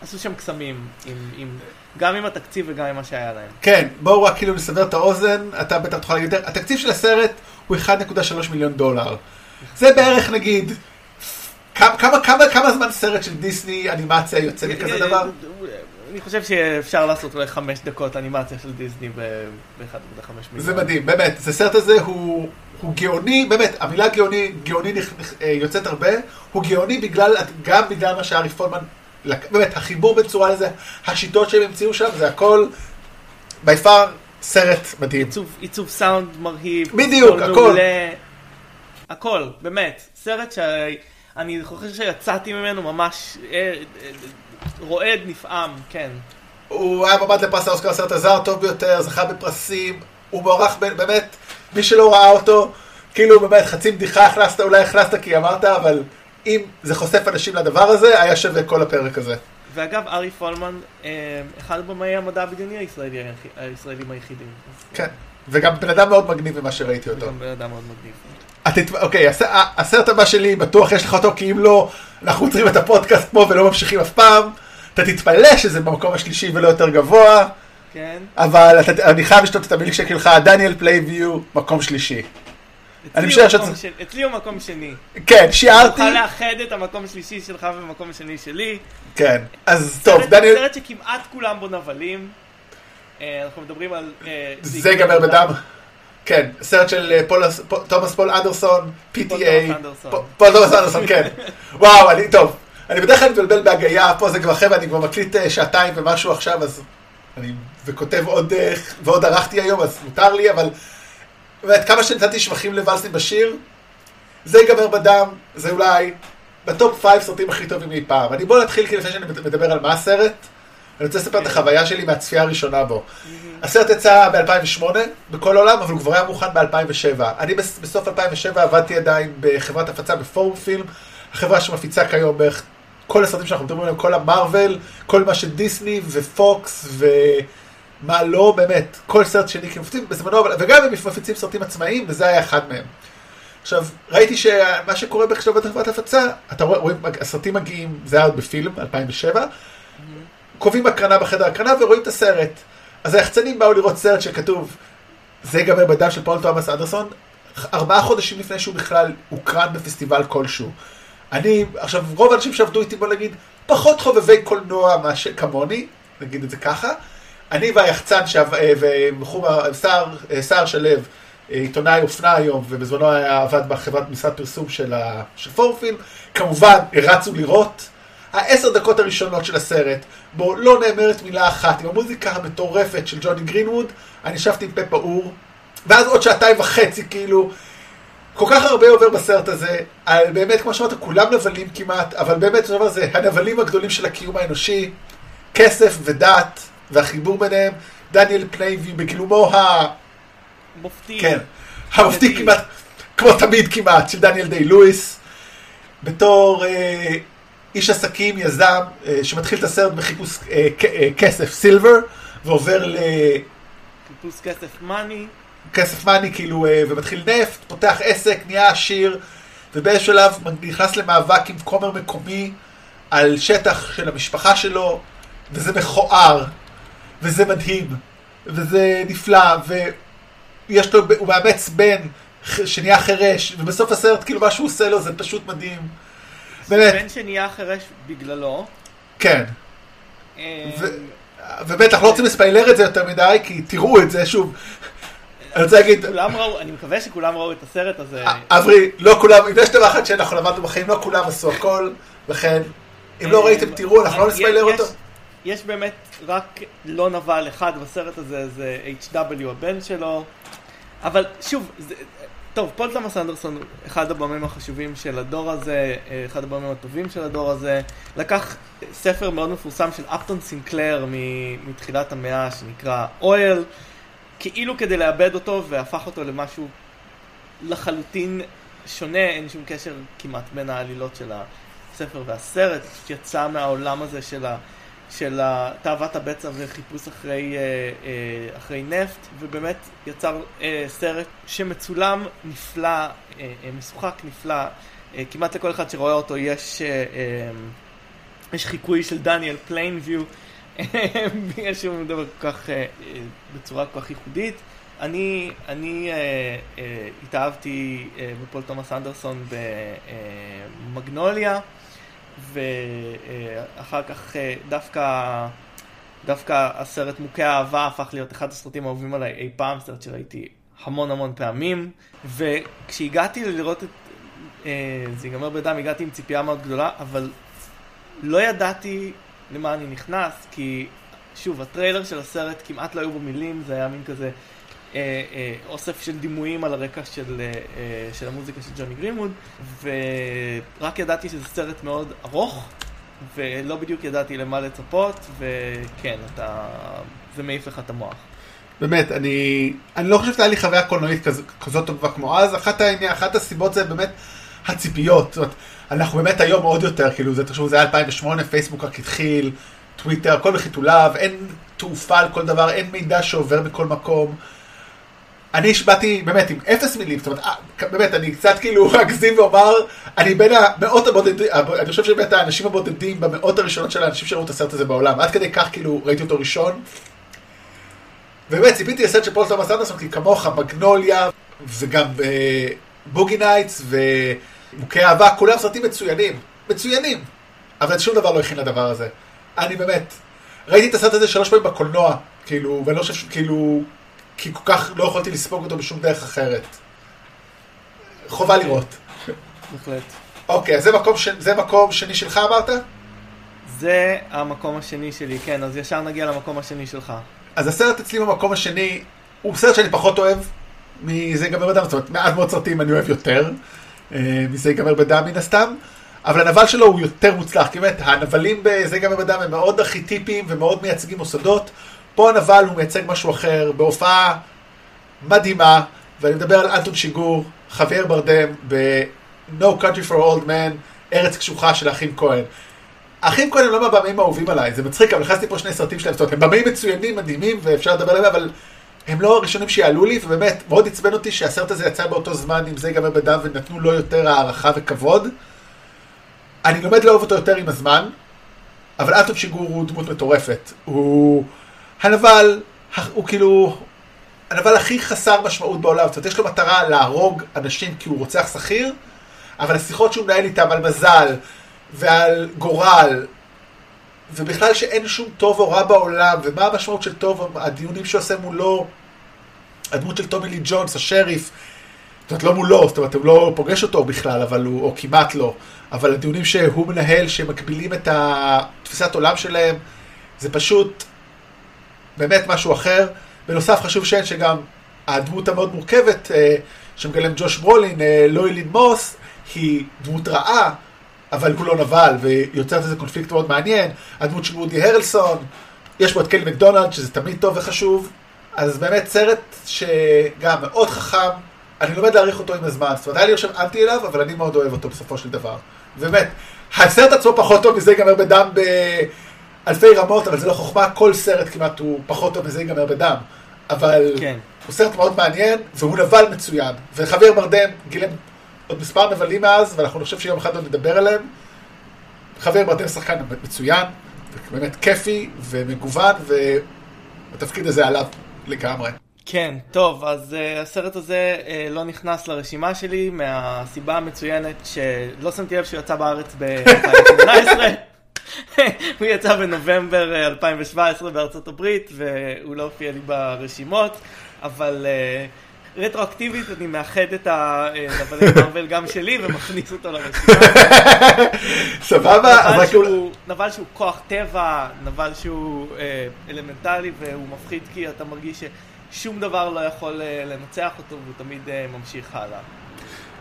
ועשו שם קסמים, עם, עם, גם עם התקציב וגם עם מה שהיה להם. כן, בואו רק כאילו נסבר את האוזן, אתה בטח תוכל להגיד יותר. התקציב של הסרט הוא 1.3 מיליון דולר. זה בערך נגיד, כמה, כמה, כמה, כמה זמן סרט של דיסני אנימציה יוצא מכזה דבר? אני חושב שאפשר לעשות אולי חמש דקות אנימציה של דיסני ב-1.5 מיליון. זה מדהים, באמת, זה הסרט הזה הוא, הוא גאוני, באמת, המילה גאוני, גאוני נכ, נכ, אה, יוצאת הרבה, הוא גאוני בגלל, גם בגלל מה שארי פולמן, באמת, החיבור בין צורה לזה, השיטות שהם המציאו שם, זה הכל, בי פאר, סרט מדהים. עיצוב, עיצוב סאונד מרהיב. בדיוק, הכל. מעולה. הכל, באמת. סרט שאני חושב שיצאתי ממנו ממש אה, אה, רועד, נפעם, כן. הוא היה מועמד לפרס האוסקר הסרט הזר הטוב ביותר, זכה בפרסים, הוא מוערך באמת, מי שלא ראה אותו, כאילו באמת חצי בדיחה הכנסת, אולי הכנסת כי אמרת, אבל אם זה חושף אנשים לדבר הזה, היה שווה כל הפרק הזה. ואגב, ארי פולמן, אה, אחד הבמאי המדע הבדיוני הישראלי, הישראלים היחידים. כן, וגם בן אדם מאוד מגניב ממה שראיתי אותו. גם בן אדם מאוד מגניב. את, אוקיי, הס, הסרט הבא שלי, בטוח יש לך אותו, כי אם לא, אנחנו עוצרים את הפודקאסט פה ולא ממשיכים אף פעם. אתה תתפלא שזה במקום השלישי ולא יותר גבוה. כן. אבל אתה, אני חייב לשתות את המילקשק שלך, דניאל פליינוויו, מקום שלישי. אני משער שאתה... אצלי הוא מקום שני. כן, שיערתי. נוכל לאחד את המקום השלישי שלך ומקום השני שלי. כן, אז טוב, דניאל... סרט שכמעט כולם בו נבלים. אה, אנחנו מדברים על... אה, זה ייגמר בדם. כן, סרט של אה, תומאס פול אנדרסון, PTA. פול תומאס אנדרסון, כן. וואו, אני, טוב. אני בדרך כלל מתבלבל בהגייה, פה זה כבר חבר'ה, אני כבר מקליט שעתיים ומשהו עכשיו, אז אני וכותב עוד, ועוד ערכתי היום, אז מותר לי, אבל באמת, כמה שנתתי שבחים לוואלס עם באשיר, זה ייגמר בדם, זה אולי ב top five סרטים הכי טובים אי פעם. אני בוא נתחיל, כי לפני שאני מדבר על מה הסרט, אני רוצה לספר את החוויה שלי מהצפייה הראשונה בו. הסרט יצא ב-2008 בכל העולם, אבל הוא כבר היה מוכן ב-2007. אני בסוף 2007 עבדתי עדיין בחברת הפצה בפורום פילם, החברה שמפיצה כיום בערך כל הסרטים שאנחנו מדברים עליהם, כל המרוויל, כל מה שדיסני ופוקס ו... מה לא, באמת, כל סרט שני כמפצים בזמנו, וגם הם מפיצים סרטים עצמאיים, וזה היה אחד מהם. עכשיו, ראיתי שמה שקורה עכשיו בתחברת הפצה, אתה רואה, רואים, הסרטים מגיעים, זה היה עוד בפילם, 2007, mm-hmm. קובעים הקרנה בחדר הקרנה ורואים את הסרט. אז היחצנים באו לראות סרט שכתוב, זה ייגמר בדם של פול תומאס אנדרסון, ארבעה חודשים לפני שהוא בכלל הוקרן בפסטיבל כלשהו. אני, עכשיו, רוב האנשים שעבדו איתי, בוא נגיד, פחות חובבי קולנוע מאשר כמוני, נגיד את זה ככה, אני והיחצן אה, ובחור, סער שלו, אה, עיתונאי אופנה היום, ובזמנו היה עבד בחברת משרד פרסום של, ה, של פורפילם, כמובן הרצנו לראות. העשר דקות הראשונות של הסרט, בו לא נאמרת מילה אחת, עם המוזיקה המטורפת של ג'וני גרינווד, אני ישבתי עם פה פעור, ואז עוד שעתיים וחצי, כאילו, כל כך הרבה עובר בסרט הזה, על באמת, כמו שאמרת, כולם נבלים כמעט, אבל באמת, זה הנבלים הגדולים של הקיום האנושי, כסף ודת, והחיבור ביניהם, דניאל פליינוויו בגילומו ה... מופתי. כן, המופתי כמעט, כמו תמיד כמעט, של דניאל דיי לואיס, בתור אה, איש עסקים, יזם, אה, שמתחיל את הסרט בחיפוש אה, אה, כסף silver, ועובר ל... חיפוש כסף מאני. כסף מאני, כאילו, אה, ומתחיל נפט, פותח עסק, נהיה עשיר, ובאיזשהו שלב נכנס למאבק עם כומר מקומי על שטח של המשפחה שלו, וזה מכוער, וזה מדהים, וזה נפלא, ויש לו, הוא מאמץ בן שנהיה חירש, ובסוף הסרט כאילו מה שהוא עושה לו זה פשוט מדהים. באמת. בן שנהיה חירש בגללו. כן. אה, ובטח לא רוצים לספיילר את זה יותר מדי, כי תראו את זה שוב. אני רוצה להגיד... כולם ראו, אני מקווה שכולם ראו את הסרט הזה. אברי, לא כולם, אם יש דבר אחד שאנחנו למדנו בחיים, לא כולם עשו הכל, לכן, אם לא אה, ראיתם תראו, אנחנו לא נספיילר אותו. יש באמת רק לא נבל אחד בסרט הזה, זה H.W. הבן שלו. אבל שוב, זה, טוב, פול תומאס אנדרסון, אחד הבמים החשובים של הדור הזה, אחד הבמים הטובים של הדור הזה, לקח ספר מאוד מפורסם של אפטון סינקלר מתחילת המאה, שנקרא אויל, כאילו כדי לאבד אותו, והפך אותו למשהו לחלוטין שונה, אין שום קשר כמעט בין העלילות של הספר והסרט, יצא מהעולם הזה של ה... של תאוות הבצע וחיפוש אחרי, אה, אה, אחרי נפט, ובאמת יצר אה, סרט שמצולם נפלא, משוחק נפלא, כמעט לכל אחד שרואה אותו יש, יש חיקוי של דניאל פליינביו, בגלל שהוא מדבר כל כך, בצורה כל כך ייחודית. אני, אני אה, אה, התאהבתי אה, בפול תומאס אנדרסון במגנוליה. ואחר כך אה, דווקא, דווקא הסרט מוכי האהבה הפך להיות אחד הסרטים האהובים עליי אי פעם, סרט שראיתי המון המון פעמים, וכשהגעתי לראות את אה, זה ייגמר בדם, הגעתי עם ציפייה מאוד גדולה, אבל לא ידעתי למה אני נכנס, כי שוב, הטריילר של הסרט כמעט לא היו בו מילים, זה היה מין כזה אוסף של דימויים על הרקע של, אה, של המוזיקה של ג'וני גרימוד, ורק ידעתי שזה סרט מאוד ארוך, ולא בדיוק ידעתי למה לצפות, וכן, אתה... זה מעיף לך את המוח. באמת, אני, אני לא חושב שהייתה לי חוויה קולנועית כז, כזאת טובה כמו אז, אחת, העניין, אחת הסיבות זה באמת הציפיות. זאת אומרת, אנחנו באמת היום עוד יותר, כאילו, זה, תחשבו, זה היה 2008, פייסבוק רק התחיל, טוויטר, הכל בחיתוליו, אין תעופה על כל דבר, אין מידע שעובר מכל מקום. אני באתי באמת עם אפס מילים, זאת אומרת, אה, באמת, אני קצת כאילו אגזים ואומר, אני בין המאות הבודדים, אני חושב שבאמת האנשים הבודדים במאות הראשונות של האנשים שראו את הסרט הזה בעולם, עד כדי כך כאילו ראיתי אותו ראשון. ובאמת ציפיתי לסרט של פול תומאס אנדרסון, כי כמוך, מגנוליה, וגם אה, Boogie Nights ומוכי אהבה, כולם סרטים מצוינים, מצוינים, אבל שום דבר לא הכין לדבר הזה. אני באמת, ראיתי את הסרט הזה שלוש פעמים בקולנוע, כאילו, ואני לא חושב, כאילו, כי כל כך לא יכולתי לספוג אותו בשום דרך אחרת. חובה לראות. בהחלט. אוקיי, אז זה מקום, ש... זה מקום שני שלך אמרת? זה המקום השני שלי, כן, אז ישר נגיע למקום השני שלך. אז הסרט אצלי במקום השני, הוא סרט שאני פחות אוהב מזה ייגמר בדם, זאת אומרת, מעט מאוד סרטים אני אוהב יותר, אה, מזה ייגמר בדם מן הסתם, אבל הנבל שלו הוא יותר מוצלח, כי באמת, הנבלים בזה ייגמר בדם הם מאוד ארכיטיפיים ומאוד מייצגים מוסדות. פה הנבל הוא מייצג משהו אחר, בהופעה מדהימה, ואני מדבר על אנטון שיגור, חבר ברדם, ב-No Country for Old Man, ארץ קשוחה של האחים כהן. האחים כהן הם לא מהבמאים האהובים עליי, זה מצחיק, אבל הכנסתי פה שני סרטים שלהם, זאת אומרת, הם במאים מצוינים, מדהימים, ואפשר לדבר עליהם, אבל הם לא הראשונים שיעלו לי, ובאמת, מאוד עצבן אותי שהסרט הזה יצא באותו זמן, אם זה ייגמר בדם, ונתנו לו יותר הערכה וכבוד. אני לומד לאהוב אותו יותר עם הזמן, אבל אנטון שיגור הוא דמות מטורפת. הוא... הנבל, הוא כאילו, הנבל הכי חסר משמעות בעולם. זאת אומרת, יש לו מטרה להרוג אנשים כי הוא רוצח שכיר, אבל השיחות שהוא מנהל איתם על מזל, ועל גורל, ובכלל שאין שום טוב או רע בעולם, ומה המשמעות של טוב, הדיונים שעושה מולו, הדמות של טומי לי ג'ונס, השריף, זאת אומרת, לא מולו, זאת אומרת, הוא לא פוגש אותו בכלל, אבל הוא, או כמעט לא, אבל הדיונים שהוא מנהל, שמקבילים את התפיסת עולם שלהם, זה פשוט באמת משהו אחר. בנוסף, חשוב שאין שגם הדמות המאוד מורכבת אה, שמגלם ג'וש ברולין, אה, לואי לינמוס, היא דמות רעה, אבל הוא לא נבל, ויוצרת איזה קונפליקט מאוד מעניין. הדמות של וודי הרלסון, יש פה את קלי מקדונלד, שזה תמיד טוב וחשוב. אז באמת סרט שגם מאוד חכם, אני לומד להעריך אותו עם הזמן. זאת אומרת, היה לי עכשיו אנטי אליו, אבל אני מאוד אוהב אותו בסופו של דבר. באמת, הסרט עצמו פחות טוב מזה ייגמר בדם באלפי רמות, אבל זה לא חוכמה, כל סרט כמעט הוא פחות טוב מזה ייגמר בדם. אבל כן. הוא סרט מאוד מעניין, והוא נבל מצוין. וחבר ברדם גילם עוד מספר נבלים מאז, ואנחנו חושב שיום אחד עוד נדבר עליהם. חבר ברדם שחקן מצוין, באמת כיפי ומגוון, והתפקיד הזה עליו לגמרי. כן, טוב, אז uh, הסרט הזה uh, לא נכנס לרשימה שלי מהסיבה המצוינת שלא שמתי לב שהוא יצא בארץ ב-2018. הוא יצא בנובמבר 2017 בארצות הברית והוא לא הופיע לי ברשימות, אבל uh, רטרואקטיבית אני מאחד את הנבלי מרוויל גם שלי ומכניס אותו לרשימה. סבבה, נבל שהוא, נבל שהוא כוח טבע, נבל שהוא אה, אלמנטלי והוא מפחיד כי אתה מרגיש ששום דבר לא יכול אה, לנצח אותו והוא תמיד אה, ממשיך הלאה.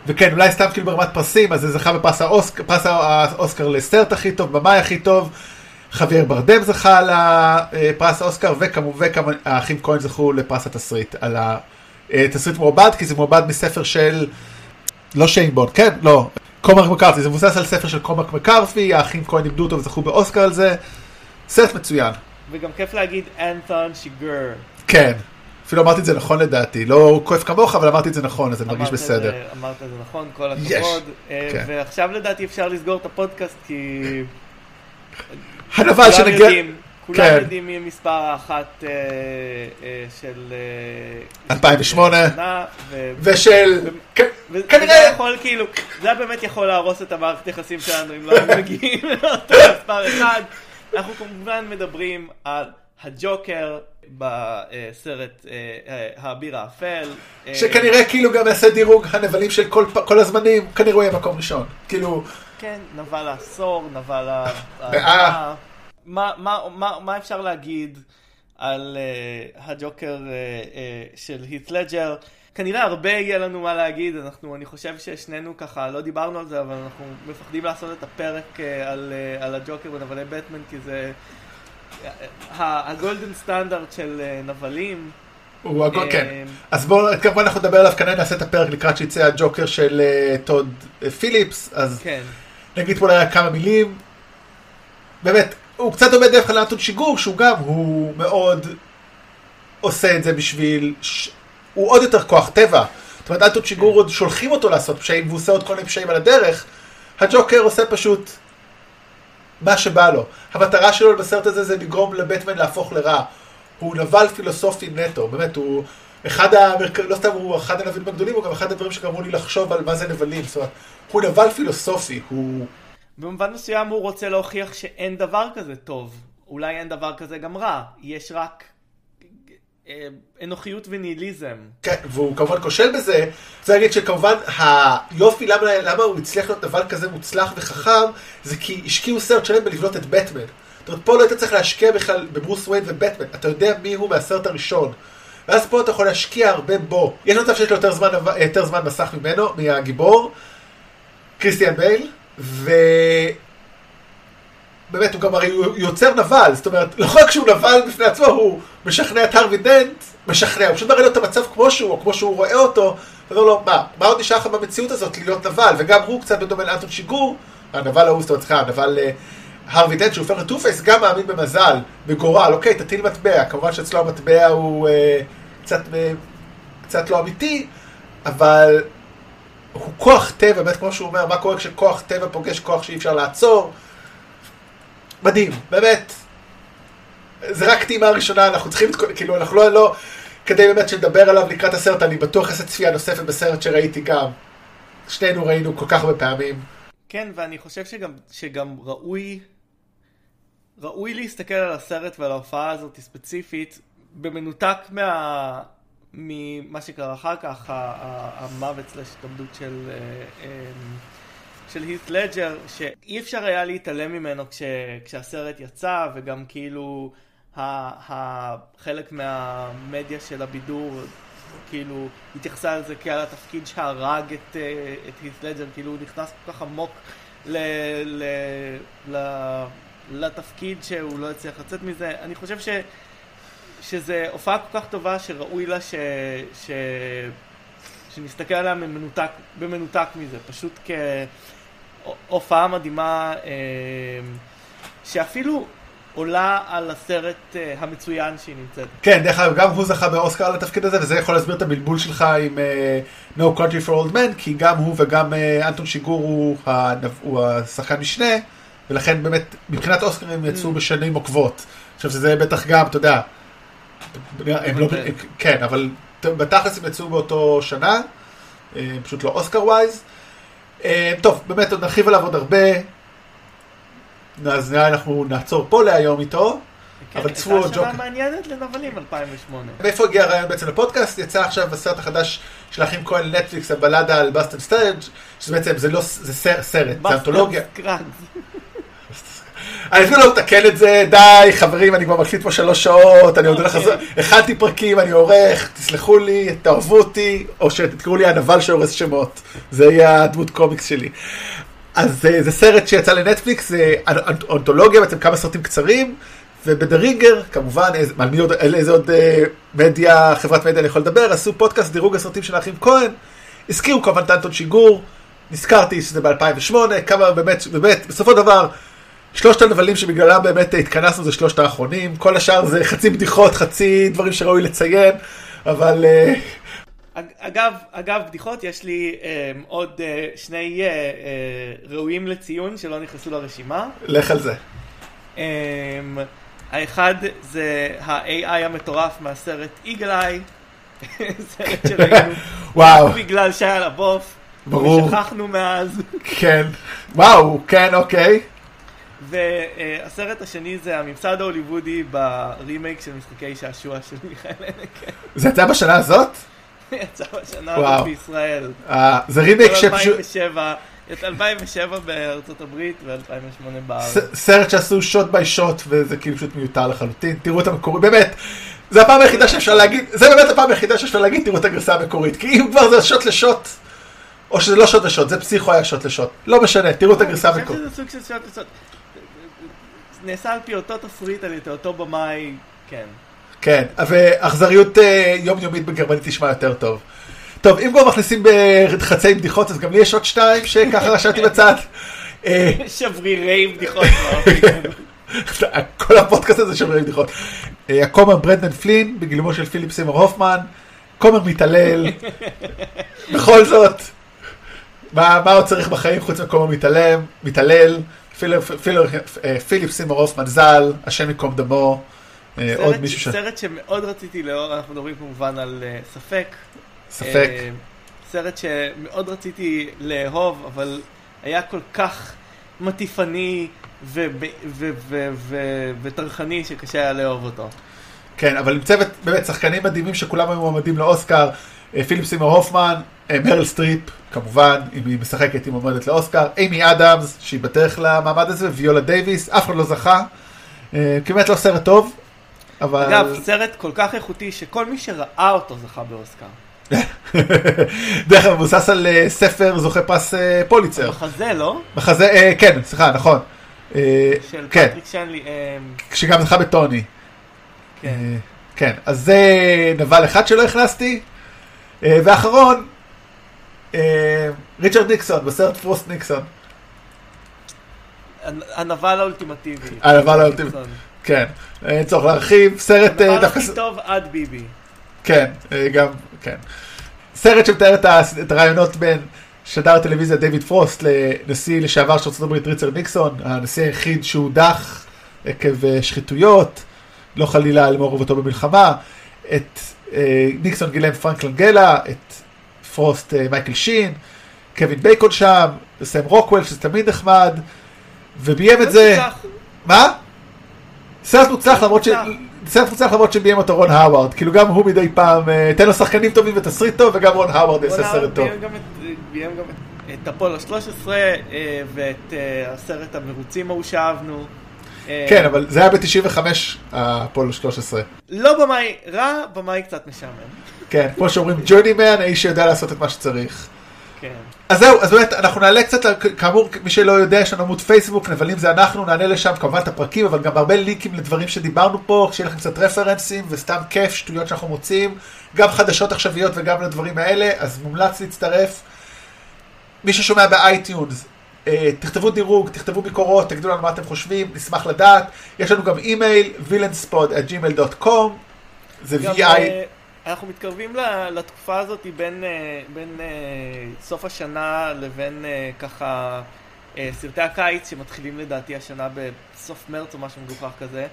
וכן, אולי סתם כאילו ברמת פרסים, אז זה זכה בפרס האוסק, האוסקר לסרט הכי טוב, במאי הכי טוב, חוויאר ברדם זכה על הפרס האוסקר, וכמובן האחים כהן זכו לפרס התסריט, על התסריט מעובד, כי זה מעובד מספר של, לא שיינבון, כן, לא, קומק מקארפי, זה מבוסס על ספר של קומק מקארפי, האחים כהן איבדו אותו וזכו באוסקר על זה, סרט מצוין. וגם כיף להגיד אנתון שיגר. כן, אפילו אמרתי את זה נכון לדעתי, לא כואב כמוך, אבל אמרתי את זה נכון, אז אני מרגיש בסדר. זה- אמרת את זה נכון, כל. הכבוד. אה, כן. ועכשיו לדעתי אפשר לסגור את הפודקאסט כי הנבל כולם שנגיע... יודעים, כולם כן. יודעים מי מספר האחת אה, אה, של... אה, 2008. שנה, ו- ושל... ו- כן, כנראה... יכול כאילו, זה היה באמת יכול להרוס את המערכת יחסים שלנו אם לא היינו מגיעים לאותו מספר אחד. אנחנו כמובן מדברים על הג'וקר בסרט אה, אה, האביר האפל. אה, שכנראה כאילו גם יעשה דירוג הנבלים של כל, כל הזמנים, כנראה הוא יהיה מקום ראשון. כאילו, כן, נבל העשור, נבל ה... מה- מה- מה- מה אפשר להגיד על אה, הג'וקר אה, אה, של הית' לג'ר? כנראה הרבה יהיה לנו מה להגיד, אנחנו, אני חושב ששנינו ככה, לא דיברנו על זה, אבל אנחנו מפחדים לעשות את הפרק אה, על, אה, על הג'וקר ונבלי בטמן, כי זה הגולדן סטנדרט של אה, נבלים. הוא הגול, אה, כן. אז בואו, כמובן אנחנו נדבר עליו, כנראה נעשה את הפרק לקראת שיצא הג'וקר של אה, טוד פיליפס, אז כן. נגיד פה כמה מילים. באמת, הוא קצת דומה דרך כלל לאנטון שיגור, שהוא גם, הוא מאוד עושה את זה בשביל... ש... הוא עוד יותר כוח טבע. זאת אומרת, אנטון שיגור עוד שולחים אותו לעשות פשעים, והוא עושה עוד כל מיני פשעים על הדרך. הג'וקר עושה פשוט מה שבא לו. המטרה שלו בסרט הזה זה לגרום לבטמן להפוך לרע. הוא נבל פילוסופי נטו, באמת, הוא אחד המרכ... לא סתם הוא אחד הנבלים הגדולים, הוא גם אחד הדברים שגרמו לי לחשוב על מה זה נבלים. זאת אומרת, הוא נבל פילוסופי, הוא... במובן מסוים הוא רוצה להוכיח שאין דבר כזה טוב. אולי אין דבר כזה גם רע. יש רק אנוכיות וניהיליזם. כן, והוא כמובן כושל בזה. צריך להגיד שכמובן היופי למה, למה הוא הצליח להיות נבל כזה מוצלח וחכם, זה כי השקיעו סרט שלם בלבנות את בטמן. זאת אומרת, פה לא היית צריך להשקיע בכלל בברוס וויין ובטמן. אתה יודע מי הוא מהסרט הראשון. ואז פה אתה יכול להשקיע הרבה בו. יש מצב שיש לו יותר זמן, יותר זמן מסך ממנו, מהגיבור, קריסטיאן בייל, ו... באמת, הוא גם הרי יוצר נבל, זאת אומרת, לא רק שהוא נבל בפני עצמו, הוא משכנע את הרווי דנט, משכנע, הוא פשוט מראה לו את המצב כמו שהוא, או כמו שהוא רואה אותו, ואומר לו, מה, מה עוד נשאר לך במציאות הזאת להיות נבל? וגם הוא קצת בדומה לאנטון שיגור, הנבל ההוא, זאת אומרת, סליחה, הנבל אה, הרווי דנט, שהוא הופך ל Two Face, גם מאמין במזל, בגורל, אוקיי, תטיל מטבע, כמובן שאצלו המטבע הוא אה, קצת, אה, קצת לא אמיתי, אבל הוא כוח טבע, באמת כמו שהוא אומר, מה קורה כשכוח טבע פוגש כוח שאי אפשר לעצור. מדהים, באמת. זה רק טעימה ראשונה, אנחנו צריכים, כאילו, אנחנו לא, לא, כדי באמת שנדבר עליו לקראת הסרט, אני בטוח אעשה צפייה נוספת בסרט שראיתי גם. שנינו ראינו כל כך הרבה פעמים. כן, ואני חושב שגם, שגם ראוי, ראוי להסתכל על הסרט ועל ההופעה הזאת ספציפית, במנותק מה... ממה שקרה אחר כך, המוות סלש התאבדות של... אה, אה, של הית' לג'ר, שאי אפשר היה להתעלם ממנו כש, כשהסרט יצא, וגם כאילו ה, ה, חלק מהמדיה של הבידור כאילו התייחסה לזה כעל התפקיד שהרג את, אה, את הית' לג'ר, כאילו הוא נכנס כל כך עמוק ל, ל, ל, לתפקיד שהוא לא הצליח לצאת מזה. אני חושב ש... שזה הופעה כל כך טובה שראוי לה ש... ש... שנסתכל עליה במנותק, במנותק מזה, פשוט כהופעה מדהימה אה, שאפילו עולה על הסרט אה, המצוין שהיא נמצאת. כן, דרך אגב, גם הוא זכה באוסקר על התפקיד הזה, וזה יכול להסביר את הבלבול שלך עם uh, No Country for Old Men, כי גם הוא וגם uh, אנטון שיגור הוא, השחקן משנה, ולכן באמת, מבחינת אוסקרים הם יצאו mm. בשנים עוקבות. עכשיו שזה בטח גם, אתה יודע, הם לא, כן, אבל בתכלס הם יצאו באותו שנה, אה, פשוט לא אוסקר ווייז. אה, טוב, באמת עוד נרחיב עליו עוד הרבה, אז נראה אנחנו נעצור פה להיום איתו. כן, אבל צפו עוד ג'וקר. הייתה שנה מעניינת לנבלים 2008. מאיפה הגיע הרעיון בעצם לפודקאסט? יצא עכשיו הסרט החדש של האחים כהן לנטפליקס, הבלדה על בסטן סטאג' שזה בעצם, זה לא, זה סרט, זה אנתולוגיה. אני אפילו לא מתקן את זה, די, חברים, אני כבר מקליט פה שלוש שעות, אני עוד הולך לחזור, הכנתי פרקים, אני עורך, תסלחו לי, תאהבו אותי, או שתקראו לי הנבל שהורס שמות, זה יהיה הדמות קומיקס שלי. אז אה, זה סרט שיצא לנטפליקס, זה אונתולוגיה, בעצם כמה סרטים קצרים, ובדרינגר, כמובן, על מי עוד, על איזה עוד אה, מדיה, חברת מדיה אני יכול לדבר, עשו פודקאסט דירוג הסרטים של האחים כהן, הזכירו כמובן טנטון שיגור, נזכרתי שזה ב-2008, כמה באמת, באמת, בסופו של דבר, שלושת הנבלים שבגללם באמת התכנסנו זה שלושת האחרונים, כל השאר זה חצי בדיחות, חצי דברים שראוי לציין, אבל... אה, אגב, אגב בדיחות, יש לי אה, עוד אה, שני אה, אה, ראויים לציון שלא נכנסו לרשימה. לך על זה. אה, האחד זה ה-AI המטורף מהסרט איגל איי, סרט שראינו, וואו, בגלל שהיה לבוף, ברור, ושכחנו מאז. כן, וואו, כן, אוקיי. והסרט השני זה הממסד ההוליוודי ברימייק של משחקי שעשוע של מיכאל הנקה. זה יצא בשנה הזאת? יצא בשנה הזאת בישראל. אה, זה רימייק ש... 2007, 2007 בארצות הברית ו-2008 בארץ. סרט שעשו שוט ביי שוט וזה כאילו פשוט מיותר לחלוטין. תראו את המקורי, באמת. זה הפעם היחידה שאפשר להגיד, זה באמת הפעם היחידה שאפשר להגיד, תראו את הגרסה המקורית. כי אם כבר זה שוט לשוט, או שזה לא שוט לשוט, זה פסיכו היה שוט לשוט. לא משנה, תראו את הגרסה המקורית. אני חושב שזה סוג של שוט לשוט. נעשה על פי אותו תסריט, על ידי אותו במאי, כן. כן, ואכזריות אה, יומיומית בגרמנית תשמע יותר טוב. טוב, אם כבר מכניסים בחצי בדיחות, אז גם לי יש עוד שתיים שככה רשמתי בצד. אה, שברירי בדיחות. באופן. כל הפודקאסט הזה שומר בדיחות. אה, הכומר ברנדן פלין, בגילומו של פיליפ סימר הופמן, כומר מתעלל, בכל זאת, מה מה עוד צריך בחיים חוץ מכומר מתעלם, מתעלל, פילר- פילר- אה, פיליפ סימור הופמן ז"ל, השם ייקום דמו, אה, עוד מישהו ש... סרט שמאוד רציתי לאור, אנחנו מדברים כמובן על אה, ספק. ספק. סרט שמאוד רציתי לאהוב, אבל היה כל כך מטיפני וטרחני שקשה היה לאהוב אותו. כן, אבל עם צוות, באמת, שחקנים מדהימים שכולם היו מועמדים לאוסקר, פיליפ סימור הופמן, אה, מרל סטריפ, כמובן, אם היא משחקת, היא מועמדת לאוסקר, איימי אדמס, שהיא בדרך למעמד הזה, ויולה דייוויס, אף אחד לא זכה, אה, באמת לא סרט טוב, אבל... אגב, סרט כל כך איכותי שכל מי שראה אותו זכה באוסקר. דרך אגב, מבוסס על אה, ספר זוכה פרס אה, פוליצר. מחזה, לא? מחזה, אה, כן, סליחה, נכון. אה, של כן, פטריק שנלי. אה, שגם זכה בטוני. כן. אה, כן, אז זה נבל אחד שלא הכנסתי. אה, ואחרון, אה, ריצ'רד ניקסון, בסרט פרוסט ניקסון. הנ- הנבל האולטימטיבי. הנבל האולטימטיבי. כן, אין צורך להרחיב, סרט אה, הנבל הכי טוב עד ביבי. כן, אה, גם, כן. סרט שמתאר את הראיונות בין שדר טלוויזיה דיוויד פרוסט לנשיא לשעבר של ארה"ב ריצ'רד ניקסון, הנשיא היחיד שהודח עקב אה, שחיתויות, לא חלילה על מעורבותו במלחמה, את אה, ניקסון גילם פרנק לנג'לה, את פרוסט אה, מייקל שין, קווין בייקון שם, סם רוקוול שזה תמיד נחמד, וביים את זה. מה? סרט מוצלח למרות ש... סרט מוצלח למרות שביים אותו רון האווארד, כאילו גם הוא מדי פעם, אה, תן לו שחקנים טובים ותסריט טוב, וגם רון האווארד יעשה סרט טוב. ביים גם את- אפולו 13 אה, ואת אה, הסרט המרוצים ההוא שאהבנו. אה, כן, אבל זה היה ב-95, אפולו 13. לא במאי רע, במאי קצת משעמם. כן, כמו שאומרים, ג'וני מן, האיש שיודע לעשות את מה שצריך. כן. אז זהו, אז באמת, אנחנו נעלה קצת, כאמור, מי שלא יודע, יש לנו עמוד פייסבוק, נבלים זה אנחנו, נעלה לשם כמובן את הפרקים, אבל גם הרבה לינקים לדברים שדיברנו פה, שיהיה לכם קצת רפרנסים, וסתם כיף, שטויות שאנחנו מוצאים, גם חדשות עכשוויות וגם לדברים האלה, אז מומלץ להצטרף. מי ששומע ב iTunes, תכתבו דירוג, תכתבו ביקורות, תגידו לנו מה אתם חושבים, נשמח לדעת. יש לנו גם אימייל, villainspod@gmail.com, זה VI, אה, אנחנו מתקרבים לתקופה הזאת בין, אה, בין אה, סוף השנה לבין אה, ככה אה, סרטי הקיץ שמתחילים לדעתי השנה בסוף מרץ או משהו מגוחך כזה.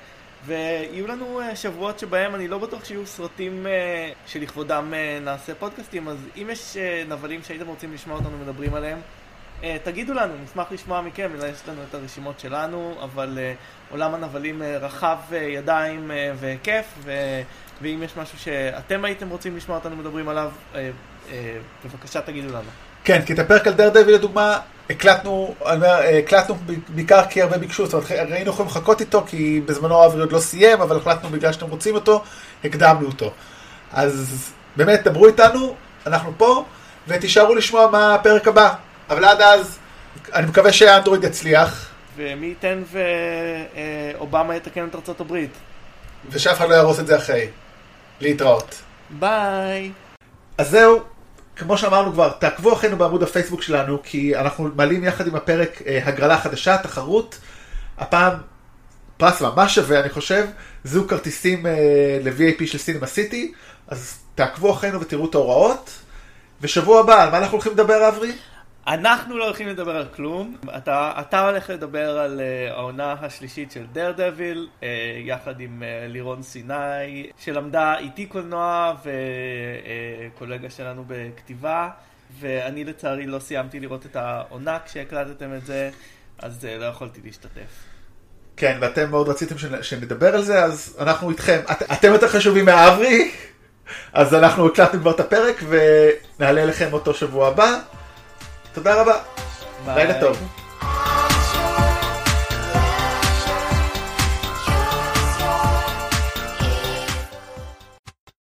ויהיו לנו אה, שבועות שבהם אני לא בטוח שיהיו סרטים אה, שלכבודם אה, נעשה פודקאסטים, אז אם יש אה, נבלים שהייתם רוצים לשמוע אותנו מדברים עליהם, אה, תגידו לנו, נשמח לשמוע מכם, יש לנו את הרשימות שלנו, אבל אה, עולם הנבלים אה, רחב אה, ידיים אה, וכיף, ו... ואם יש משהו שאתם הייתם רוצים לשמוע אותנו מדברים עליו, אה, אה, בבקשה תגידו לנו. כן, כי את הפרק על דרדבי לדוגמה, הקלטנו, אומר, הקלטנו בעיקר כי הרבה ביקשו, זאת אומרת, היינו יכולים לחכות איתו, כי בזמנו אברי עוד לא סיים, אבל החלטנו בגלל שאתם רוצים אותו, הקדמנו אותו. אז באמת, דברו איתנו, אנחנו פה, ותישארו לשמוע מה הפרק הבא. אבל עד אז, אני מקווה שאנדרואיד יצליח, ומי ייתן ואובמה יתקן את ארצות הברית. ושאף אחד לא יהרוס את זה אחרי. להתראות. ביי! אז זהו, כמו שאמרנו כבר, תעקבו אחרינו בעמוד הפייסבוק שלנו, כי אנחנו מעלים יחד עם הפרק אה, הגרלה חדשה, תחרות. הפעם פרס ממש שווה, אני חושב, זוג כרטיסים אה, ל-VAP של סינמה סיטי, אז תעקבו אחרינו ותראו את ההוראות. ושבוע הבא, על מה אנחנו הולכים לדבר, אברי? אנחנו לא הולכים לדבר על כלום. אתה, אתה הולך לדבר על uh, העונה השלישית של דר דביל, uh, יחד עם uh, לירון סיני, שלמדה איתי קולנוע וקולגה שלנו בכתיבה, ואני לצערי לא סיימתי לראות את העונה כשהקלטתם את זה, אז uh, לא יכולתי להשתתף. כן, ואתם מאוד רציתם שנ- שנדבר על זה, אז אנחנו איתכם. את, אתם יותר חשובים מאברי, אז אנחנו הקלטנו כבר את הפרק ונעלה לכם אותו שבוע הבא. תודה רבה. לילה טוב.